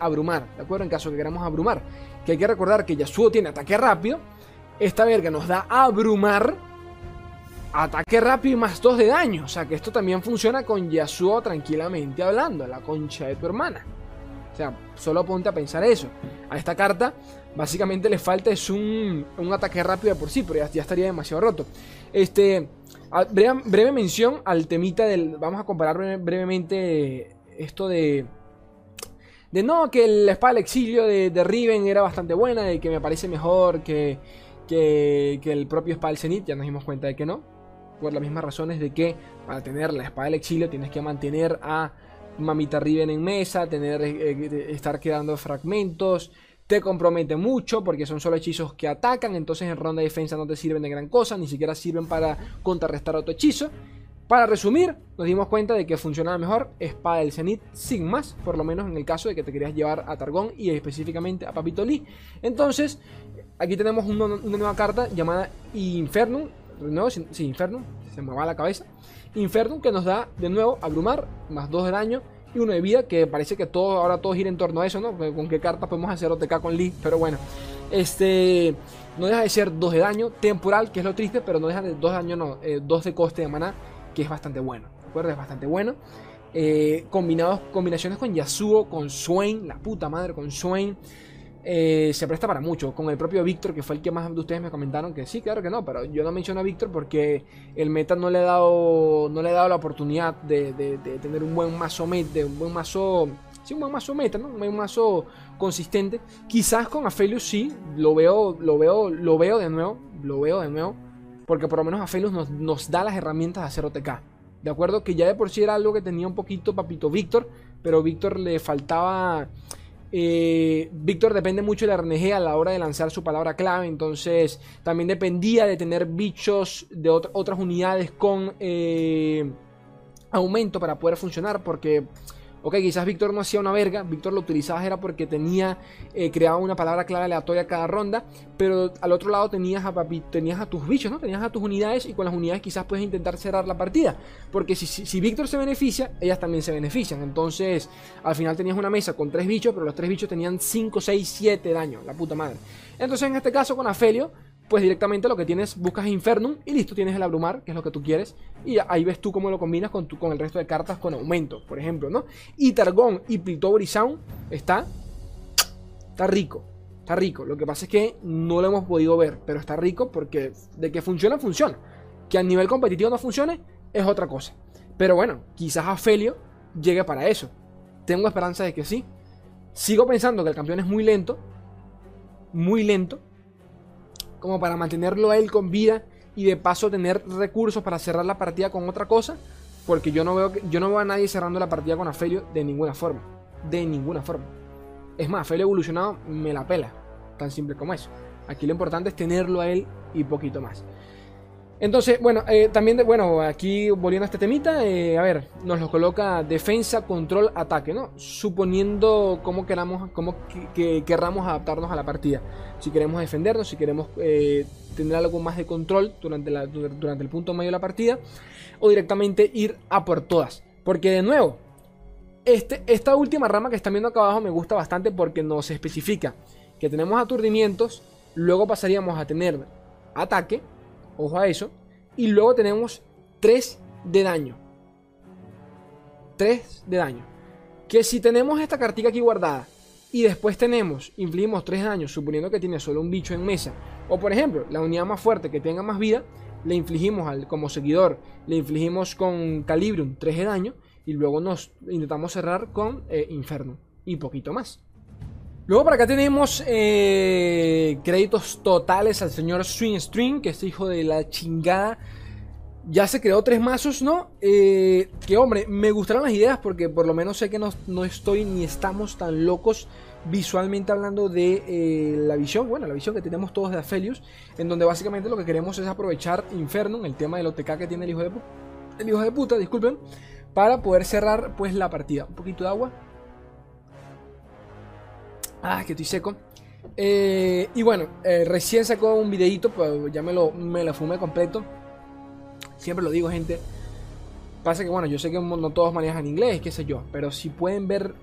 abrumar, ¿de acuerdo? En caso que queramos abrumar que hay que recordar que Yasuo tiene ataque rápido. Esta verga nos da abrumar. Ataque rápido y más 2 de daño. O sea que esto también funciona con Yasuo tranquilamente hablando. La concha de tu hermana. O sea, solo ponte a pensar eso. A esta carta, básicamente le falta es un, un ataque rápido de por sí, pero ya, estaría demasiado roto. Este, breve, breve, mención al temita del. Vamos a comparar brevemente esto de de no, que la espada del exilio de, Riven era bastante buena, de que me parece mejor que, que, el propio espada del Zenith, ya nos dimos cuenta de que no. Por las mismas razones de que para tener la espada del exilio tienes que mantener a Mamita Riven en mesa, tener, eh, eh, estar quedando fragmentos, te compromete mucho porque son solo hechizos que atacan, entonces en ronda de defensa no te sirven de gran cosa, ni siquiera sirven para contrarrestar otro hechizo. Para resumir, nos dimos cuenta de que funcionaba mejor Espada del Zenith sin más, por lo menos en el caso de que te querías llevar a Targón y específicamente a Papito Lee. Entonces, aquí tenemos una, nueva carta llamada Infernum, nuevo, sí, Infernum, se me va la cabeza. Infernum que nos da de nuevo abrumar, más 2 de daño y uno de vida, que parece que todo, ahora todo gira en torno a eso, ¿no? Con qué carta podemos hacer OTK con Lee, pero bueno. Este, no deja de ser 2 de daño temporal, que es lo triste, pero no deja de 2 de daño, no, 2 eh, de coste de maná, que es bastante bueno. ¿Recuerda? Es bastante bueno. Eh, combinados, combinaciones con Yasuo, con Swain, la puta madre, con Swain. Eh, se presta para mucho. Con el propio Víctor, que fue el que más de ustedes me comentaron que sí, claro que no, pero yo no menciono a Víctor porque el meta no le he dado, no le he dado la oportunidad de, tener un buen mazo meta, de un buen mazo, sí, un buen mazo meta, ¿no? Un buen mazo consistente. Quizás con Aphelios sí, lo veo, lo veo, lo veo de nuevo, lo veo de nuevo, porque por lo menos Aphelios nos, nos da las herramientas de hacer OTK. De acuerdo que ya de por sí era algo que tenía un poquito papito Víctor, pero Víctor le faltaba eh, Víctor depende mucho de la RNG a la hora de lanzar su palabra clave, entonces también dependía de tener bichos de otras unidades con eh, aumento para poder funcionar, porque Ok, quizás Víctor no hacía una verga, Víctor lo utilizaba era porque tenía, eh, creaba una palabra clave aleatoria cada ronda, pero al otro lado tenías a, tenías a tus bichos, ¿no? Tenías a tus unidades y con las unidades quizás puedes intentar cerrar la partida, porque si, si, Víctor se beneficia, ellas también se benefician, entonces al final tenías una mesa con tres bichos, pero los tres bichos tenían 5, 6, 7 daño, la puta madre. Entonces en este caso con Afelio, pues directamente lo que tienes, buscas Infernum y listo, tienes el abrumar, que es lo que tú quieres. Y ahí ves tú cómo lo combinas con, tu, con el resto de cartas con aumento, por ejemplo, ¿no? Y Targón y Piltover Sound está, está rico, está rico. Lo que pasa es que no lo hemos podido ver, pero está rico porque de que funciona, funciona. Que a nivel competitivo no funcione, es otra cosa. Pero bueno, quizás Afelio llegue para eso. Tengo esperanza de que sí. Sigo pensando que el campeón es muy lento, muy lento como para mantenerlo a él con vida y de paso tener recursos para cerrar la partida con otra cosa, porque yo no veo, yo no veo a nadie cerrando la partida con Afelio de ninguna forma, de ninguna forma. Es más, Afelio evolucionado me la pela, tan simple como eso. Aquí lo importante es tenerlo a él y poquito más. Entonces, bueno, eh, también, de, bueno, aquí volviendo a este temita, eh, a ver, nos lo coloca defensa, control, ataque, ¿no? Suponiendo cómo queramos, cómo que, querramos adaptarnos a la partida. Si queremos defendernos, si queremos eh, tener algo más de control durante, durante el punto medio de la partida, o directamente ir a por todas. Porque de nuevo, este, esta última rama que están viendo acá abajo me gusta bastante porque nos especifica que tenemos aturdimientos, luego pasaríamos a tener ataque, Ojo a eso. Y luego tenemos 3 de daño. 3 de daño. Que si tenemos esta cartica aquí guardada y después tenemos, infligimos 3 daños, suponiendo que tiene solo un bicho en mesa, o por ejemplo, la unidad más fuerte que tenga más vida, le infligimos al, como seguidor, le infligimos con Calibrium 3 de daño y luego nos intentamos cerrar con eh, Inferno y poquito más. Luego por acá tenemos eh, créditos totales al señor Swing String, que es hijo de la chingada. Ya se creó tres mazos, ¿no? Eh, que hombre, me gustaron las ideas porque por lo menos sé que no, estoy ni estamos tan locos visualmente hablando de eh, la visión, bueno, la visión que tenemos todos de Aphelios, en donde básicamente lo que queremos es aprovechar Inferno, el tema del OTK que tiene el hijo de, el hijo de puta, disculpen, para poder cerrar pues la partida. Un poquito de agua. Ah, que estoy seco. Eh, y bueno, eh, recién sacó un videito, pues ya me lo, me lo fumé completo. Siempre lo digo, gente. Pasa que bueno, yo sé que no todos manejan inglés, qué sé yo. Pero si pueden ver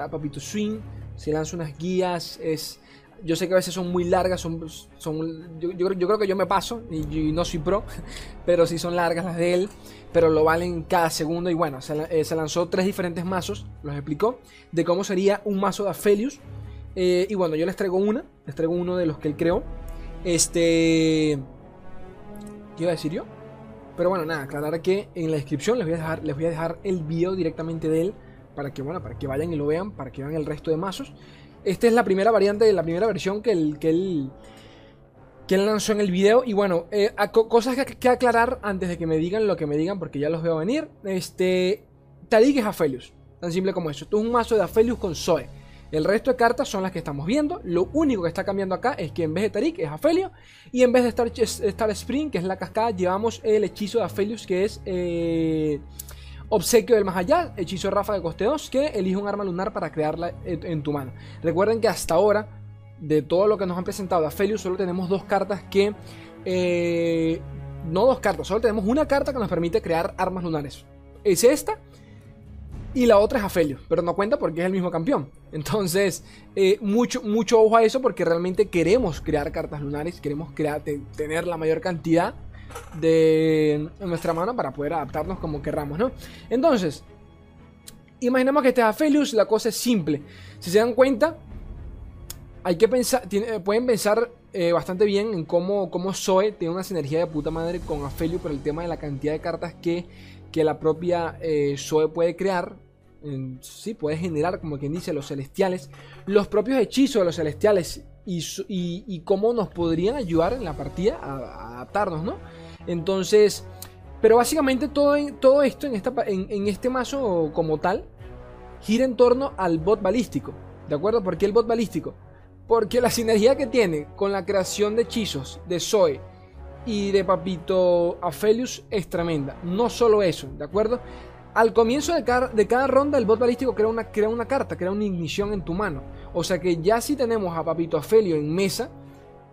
a Papito Swing, se lanza unas guías, es... Yo sé que a veces son muy largas, son, son yo, creo que yo me paso y, no soy pro, pero sí son largas las de él, pero lo valen cada segundo y bueno, se, eh, lanzó tres diferentes mazos, los explicó, de cómo sería un mazo de Aphelios eh, y bueno, yo les traigo una. Les traigo uno de los que él creó. Este. ¿Qué iba a decir yo? Pero bueno, nada, aclarar que en la descripción les voy a dejar, les voy a dejar el video directamente de él. Para que, bueno, para que vayan y lo vean. Para que vean el resto de mazos. Esta es la primera variante, la primera versión que él, que él, que lanzó en el video. Y bueno, eh, cosas que, que, aclarar antes de que me digan lo que me digan, porque ya los veo venir. Este. Tarik es Aphelios. Tan simple como eso. Esto es un mazo de Aphelios con Zoe. El resto de cartas son las que estamos viendo. Lo único que está cambiando acá es que en vez de Tarik es Afelio. Y en vez de Star, Star Spring, que es la cascada, llevamos el hechizo de Aphelios, que es eh, Obsequio del Más Allá, hechizo de Rafa de coste 2, que elige un arma lunar para crearla en, tu mano. Recuerden que hasta ahora, de todo lo que nos han presentado de Aphelios, solo tenemos dos cartas que... Eh, no dos cartas, solo tenemos una carta que nos permite crear armas lunares. Es esta y la otra es Afelio, pero no cuenta porque es el mismo campeón. Entonces, eh, mucho, mucho ojo a eso porque realmente queremos crear cartas lunares, queremos crear, tener la mayor cantidad de en nuestra mano para poder adaptarnos como querramos, ¿no? Entonces, imaginemos que este es la cosa es simple. Si se dan cuenta, hay que pensar, pueden pensar eh, bastante bien en cómo, cómo Zoe tiene una sinergia de puta madre con Aphelios por el tema de la cantidad de cartas que, que la propia eh, Zoe puede crear. sí, puede generar, como quien dice, los celestiales. Los propios hechizos de los celestiales y, cómo nos podrían ayudar en la partida a, adaptarnos, ¿no? Entonces, pero básicamente todo, todo esto en, en, en este mazo como tal gira en torno al bot balístico. ¿De acuerdo? ¿Por qué el bot balístico? Porque la sinergia que tiene con la creación de hechizos de Zoe y de Papito Aphelius es tremenda. No solo eso, ¿de acuerdo? Al comienzo de cada, de cada ronda, el bot balístico crea una, crea una carta, crea una ignición en tu mano. O sea que ya si tenemos a Papito Afelio en mesa,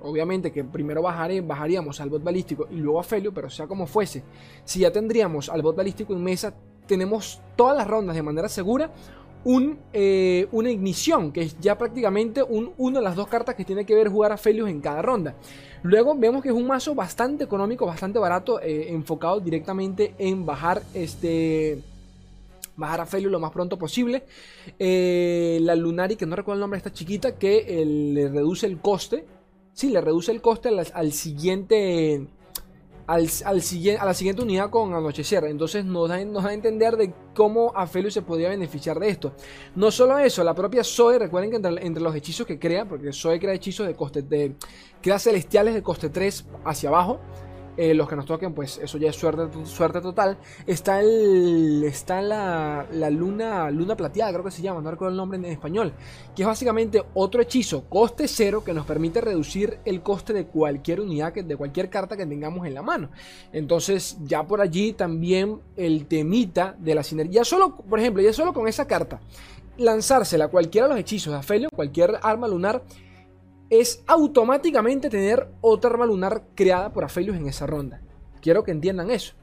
obviamente que primero bajaré, bajaríamos al bot balístico y luego a Afelio, pero sea como fuese, si ya tendríamos al bot balístico en mesa, tenemos todas las rondas de manera segura un, eh, una ignición, que es ya prácticamente un, una de las dos cartas que tiene que ver jugar a Felius en cada ronda. Luego vemos que es un mazo bastante económico, bastante barato, eh, enfocado directamente en bajar este bajar a Felius lo más pronto posible. Eh, la Lunari, que no recuerdo el nombre de esta chiquita, que le reduce el coste. Sí, le reduce el coste al siguiente al, a la siguiente unidad con anochecer. Entonces nos da, nos da a entender de cómo Aphelios se podría beneficiar de esto. No solo eso, la propia Zoe, recuerden que entre, los hechizos que crea, porque Zoe crea hechizos de coste, de, crea celestiales de coste 3 hacia abajo. Eh, los que nos toquen, pues eso ya es suerte, suerte total. Está el. Está la, la, luna. Luna plateada, creo que se llama, no recuerdo el nombre en español. Que es básicamente otro hechizo, coste cero, que nos permite reducir el coste de cualquier unidad, de cualquier carta que tengamos en la mano. Entonces, ya por allí también el temita de la sinergia. Ya solo, por ejemplo, ya solo con esa carta, lanzársela a cualquiera de los hechizos de Afelio, cualquier arma lunar es automáticamente tener otra arma lunar creada por Aphelios en esa ronda. Quiero que entiendan eso.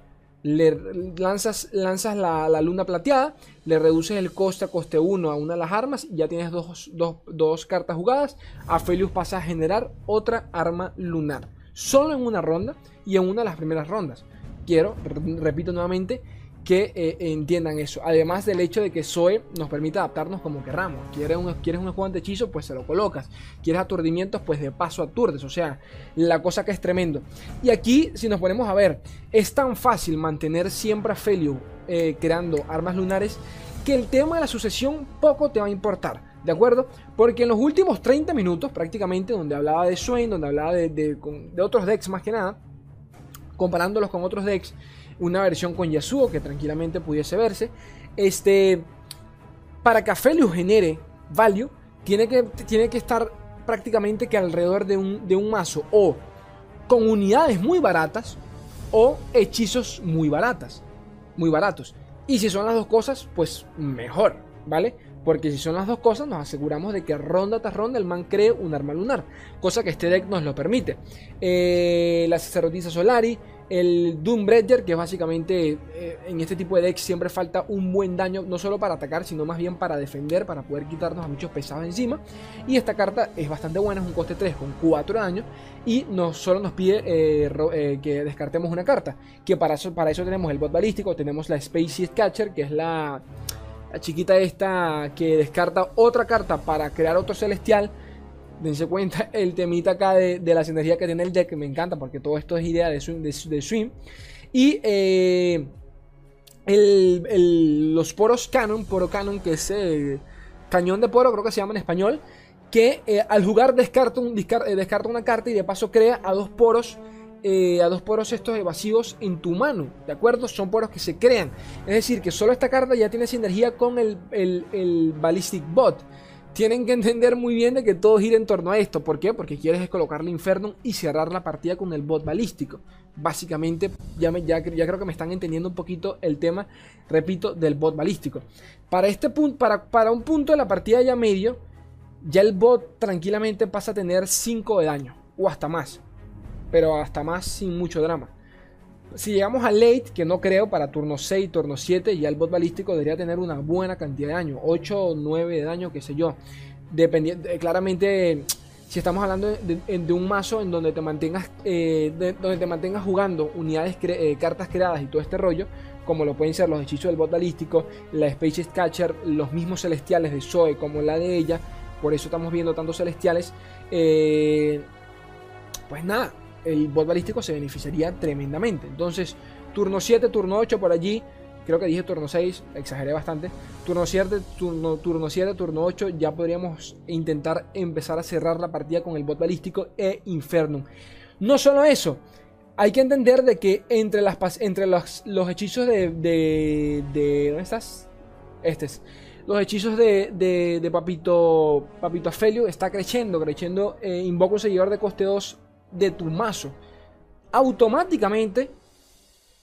Le lanzas, lanzas la, luna plateada, le reduces el coste a coste 1 a una de las armas y ya tienes dos, cartas jugadas. Aphelios pasa a generar otra arma lunar. Solo en una ronda y en una de las primeras rondas. Quiero, repito nuevamente, que eh, entiendan eso. Además del hecho de que Zoe nos permite adaptarnos como querramos. ¿Quieres un, quieres un hechizo? Pues se lo colocas. ¿Quieres aturdimientos? Pues de paso aturdes. O sea, la cosa que es tremendo. Y aquí, si nos ponemos a ver, es tan fácil mantener siempre a Felio eh, creando armas lunares que el tema de la sucesión poco te va a importar. ¿De acuerdo? Porque en los últimos 30 minutos, prácticamente, donde hablaba de Swain, donde hablaba de, de, de otros decks más que nada, comparándolos con otros decks, una versión con Yasuo que tranquilamente pudiese verse. Este, para que Aphelios genere value, tiene que, tiene que estar prácticamente que alrededor de un, de un mazo o con unidades muy baratas o hechizos muy baratas, muy baratos. Y si son las dos cosas, pues mejor, ¿vale? Porque si son las dos cosas, nos aseguramos de que ronda tras ronda el man cree un arma lunar. Cosa que este deck nos lo permite. Eh, la sacerdotisa Solari, el Doombreaker, que básicamente eh, en este tipo de decks siempre falta un buen daño, no solo para atacar, sino más bien para defender, para poder quitarnos a muchos pesados encima. Y esta carta es bastante buena, es un coste 3 con 4 daño. Y no solo nos pide eh, eh, que descartemos una carta. Que para eso, para eso tenemos el bot balístico, tenemos la Space Catcher, que es la, la chiquita esta que descarta otra carta para crear otro celestial dense cuenta el temita acá de, de la sinergia que tiene el deck, que me encanta porque todo esto es idea de swing. De, swing. Y eh, los poros canon, poro canon, que es eh, cañón de poro, creo que se llama en español, que eh, al jugar descarta, un, descarta una carta y de paso crea a dos poros. a dos poros estos evasivos en tu mano, ¿de acuerdo? Son poros que se crean. Es decir, que solo esta carta ya tiene sinergia con el, el, el Ballistic Bot tienen que entender muy bien de que todo gira en torno a esto. ¿Por qué? Porque quieres colocarle Inferno y cerrar la partida con el bot balístico. Básicamente, ya, ya, creo que me están entendiendo un poquito el tema, repito, del bot balístico. Para, este punto, para, para un punto de la partida ya medio, ya el bot tranquilamente pasa a tener 5 de daño, o hasta más. Pero hasta más sin mucho drama. Si llegamos a late, que no creo, para turno 6, turno 7, ya el bot balístico debería tener una buena cantidad de daño. 8 o 9 de daño, qué sé yo. Dependiendo, eh, claramente, si estamos hablando de, un mazo en donde te mantengas, eh, donde te mantengas jugando unidades, eh, cartas creadas y todo este rollo, como lo pueden ser los hechizos del bot balístico, la Space Catcher, los mismos celestiales de Zoe como la de ella, por eso estamos viendo tantos celestiales, pues nada, el bot balístico se beneficiaría tremendamente. Entonces, turno 7, turno 8 por allí. Creo que dije turno 6, exageré bastante. Turno 7, turno, turno 7, turno 8, ya podríamos intentar empezar a cerrar la partida con el bot balístico e Infernum. No solo eso, hay que entender de que entre, las, entre los, los hechizos de, de, de, ¿Dónde estás? Este es. Los hechizos de, de, Papito Papito Afelio está creciendo, creciendo. Eh, invoca un seguidor de coste 2 de tu mazo, automáticamente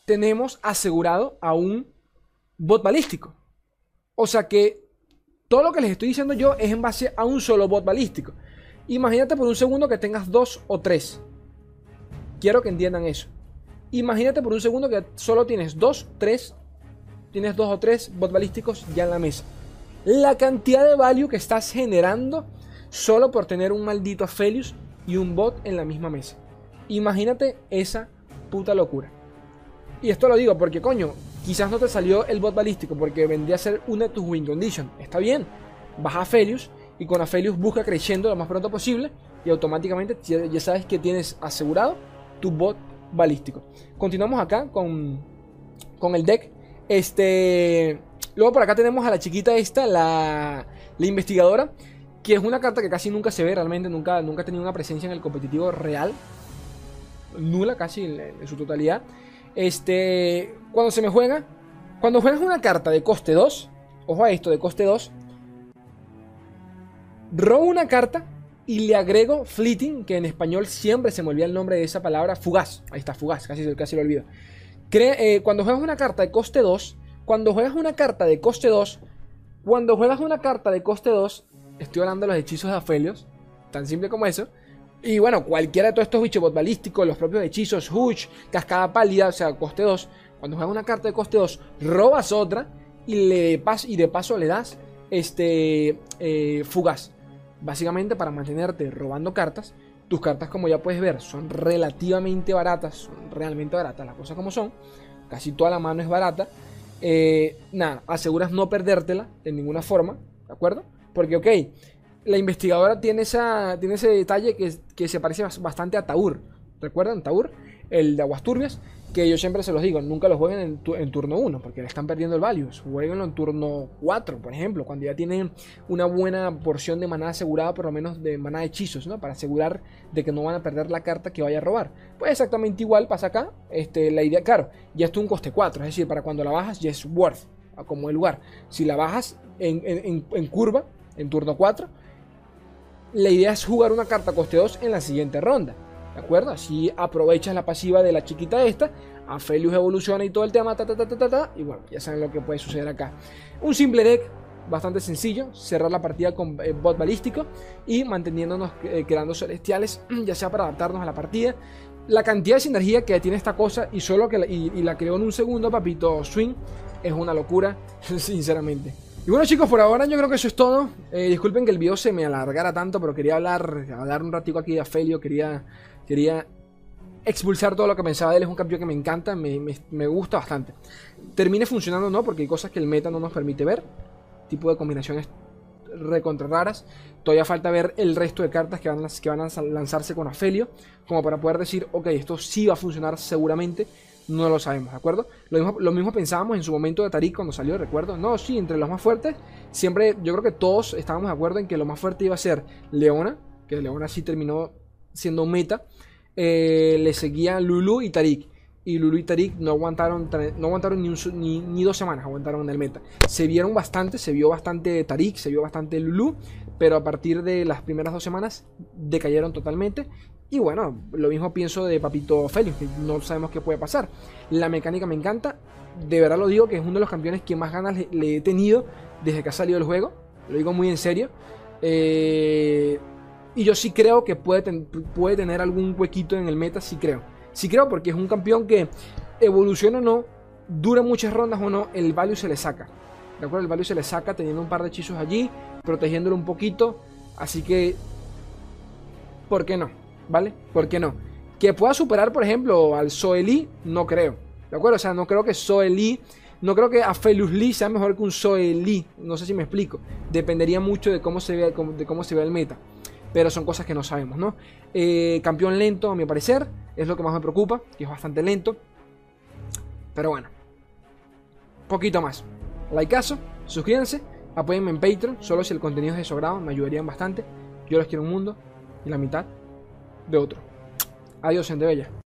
tenemos asegurado a un bot balístico. O sea que todo lo que les estoy diciendo yo es en base a un solo bot balístico. Imagínate por un segundo que tengas dos o tres. Quiero que entiendan eso. Imagínate por un segundo que solo tienes dos, tres, tienes dos o tres bot balísticos ya en la mesa. La cantidad de value que estás generando solo por tener un maldito Aphelios y un bot en la misma mesa. Imagínate esa puta locura. Y esto lo digo porque, coño, quizás no te salió el bot balístico porque vendría a ser una de tus win condition. Está bien, vas a Felius y con Aphelios busca creciendo lo más pronto posible y automáticamente ya sabes que tienes asegurado tu bot balístico. Continuamos acá con, con el deck. Este, luego por acá tenemos a la chiquita esta, la, la investigadora que es una carta que casi nunca se ve realmente, nunca, nunca ha tenido una presencia en el competitivo real, nula casi en, su totalidad. Este, cuando se me juega, cuando juegas una carta de coste 2, ojo a esto, de coste 2, robo una carta y le agrego fleeting, que en español siempre se me olvida el nombre de esa palabra, fugaz. Ahí está, fugaz, casi, casi lo olvido. Eh, cuando juegas una carta de coste 2, cuando juegas una carta de coste 2, cuando juegas una carta de coste 2, estoy hablando de los hechizos de Aphelios, tan simple como eso. Y bueno, cualquiera de todos estos bichos balísticos, los propios hechizos, Hush, Cascada Pálida, o sea, coste 2. Cuando juegas una carta de coste 2, robas otra y, le y de paso le das este eh, fugaz. Básicamente para mantenerte robando cartas. Tus cartas, como ya puedes ver, son relativamente baratas, son realmente baratas, las cosas como son. Casi toda la mano es barata. Eh, nada, aseguras no perdértela de ninguna forma, ¿de acuerdo? Porque, ok, la investigadora tiene, esa, tiene ese detalle que, que se parece bastante a Taur. ¿Recuerdan Taur? El de Aguas Turbias. Que yo siempre se los digo, nunca lo jueguen en, turno 1, porque le están perdiendo el value. Jueguenlo en turno 4, por ejemplo, cuando ya tienen una buena porción de maná asegurada, por lo menos de maná de hechizos, ¿no? Para asegurar de que no van a perder la carta que vaya a robar. Pues exactamente igual pasa acá. Este, la idea, claro, ya es un coste 4, es decir, para cuando la bajas ya es worth, como el lugar. Si la bajas en, en curva, en turno 4. La idea es jugar una carta coste 2 en la siguiente ronda. ¿De acuerdo? Así aprovechas la pasiva de la chiquita esta. Aphelios evoluciona y todo el tema. Ta, ta, ta, y bueno, ya saben lo que puede suceder acá. Un simple deck bastante sencillo. Cerrar la partida con eh, bot balístico. Y manteniéndonos eh, quedando celestiales. Ya sea para adaptarnos a la partida. La cantidad de sinergia que tiene esta cosa. Y solo que y la creó en un segundo, papito Swing. Es una locura. Sinceramente. Y bueno chicos, por ahora yo creo que eso es todo. Eh, disculpen que el video se me alargara tanto, pero quería hablar, hablar un ratico aquí de Afelio. Quería, quería expulsar todo lo que pensaba de él. Es un campeón que me encanta, me, me, gusta bastante. Termine funcionando no, porque hay cosas que el meta no nos permite ver. Tipo de combinaciones recontra raras. Todavía falta ver el resto de cartas que van, que van a lanzarse con Afelio. Como para poder decir, ok, esto sí va a funcionar seguramente no lo sabemos, ¿de acuerdo? Lo mismo, pensábamos en su momento de Tarik cuando salió, recuerdo. No, sí, entre los más fuertes, siempre yo creo que todos estábamos de acuerdo en que lo más fuerte iba a ser Leona, que Leona sí terminó siendo meta. Eh, le seguían Lulu y Tarik. Y Lulu y Tarik no aguantaron, no aguantaron ni, ni, dos semanas, aguantaron en el meta. Se vieron bastante, se vio bastante Tarik, se vio bastante Lulu, pero a partir de las primeras dos semanas decayeron totalmente y bueno, lo mismo pienso de Papito Félix, que no sabemos qué puede pasar. La mecánica me encanta, de verdad lo digo, que es uno de los campeones que más ganas le, he tenido desde que ha salido el juego. Lo digo muy en serio. Eh, y yo sí creo que puede, puede tener algún huequito en el meta, sí creo. Sí creo porque es un campeón que evoluciona o no, dura muchas rondas o no, el value se le saca. ¿De acuerdo? El value se le saca teniendo un par de hechizos allí, protegiéndolo un poquito. Así que, ¿por qué no? ¿Vale? ¿Por qué no? Que pueda superar, por ejemplo, al Soeli, no creo. ¿De acuerdo? O sea, no creo que Soeli, no creo que Afelus Lee sea mejor que un Soeli. No sé si me explico. Dependería mucho de cómo se vea, de cómo se el meta. Pero son cosas que no sabemos, ¿no? Eh, campeón lento, a mi parecer, es lo que más me preocupa, que es bastante lento. Pero bueno, poquito más. Likeazo, suscríbanse, apóyenme en Patreon, solo si el contenido es de su me ayudarían bastante. Yo los quiero un mundo y la mitad de otro. Adiós, gente bella.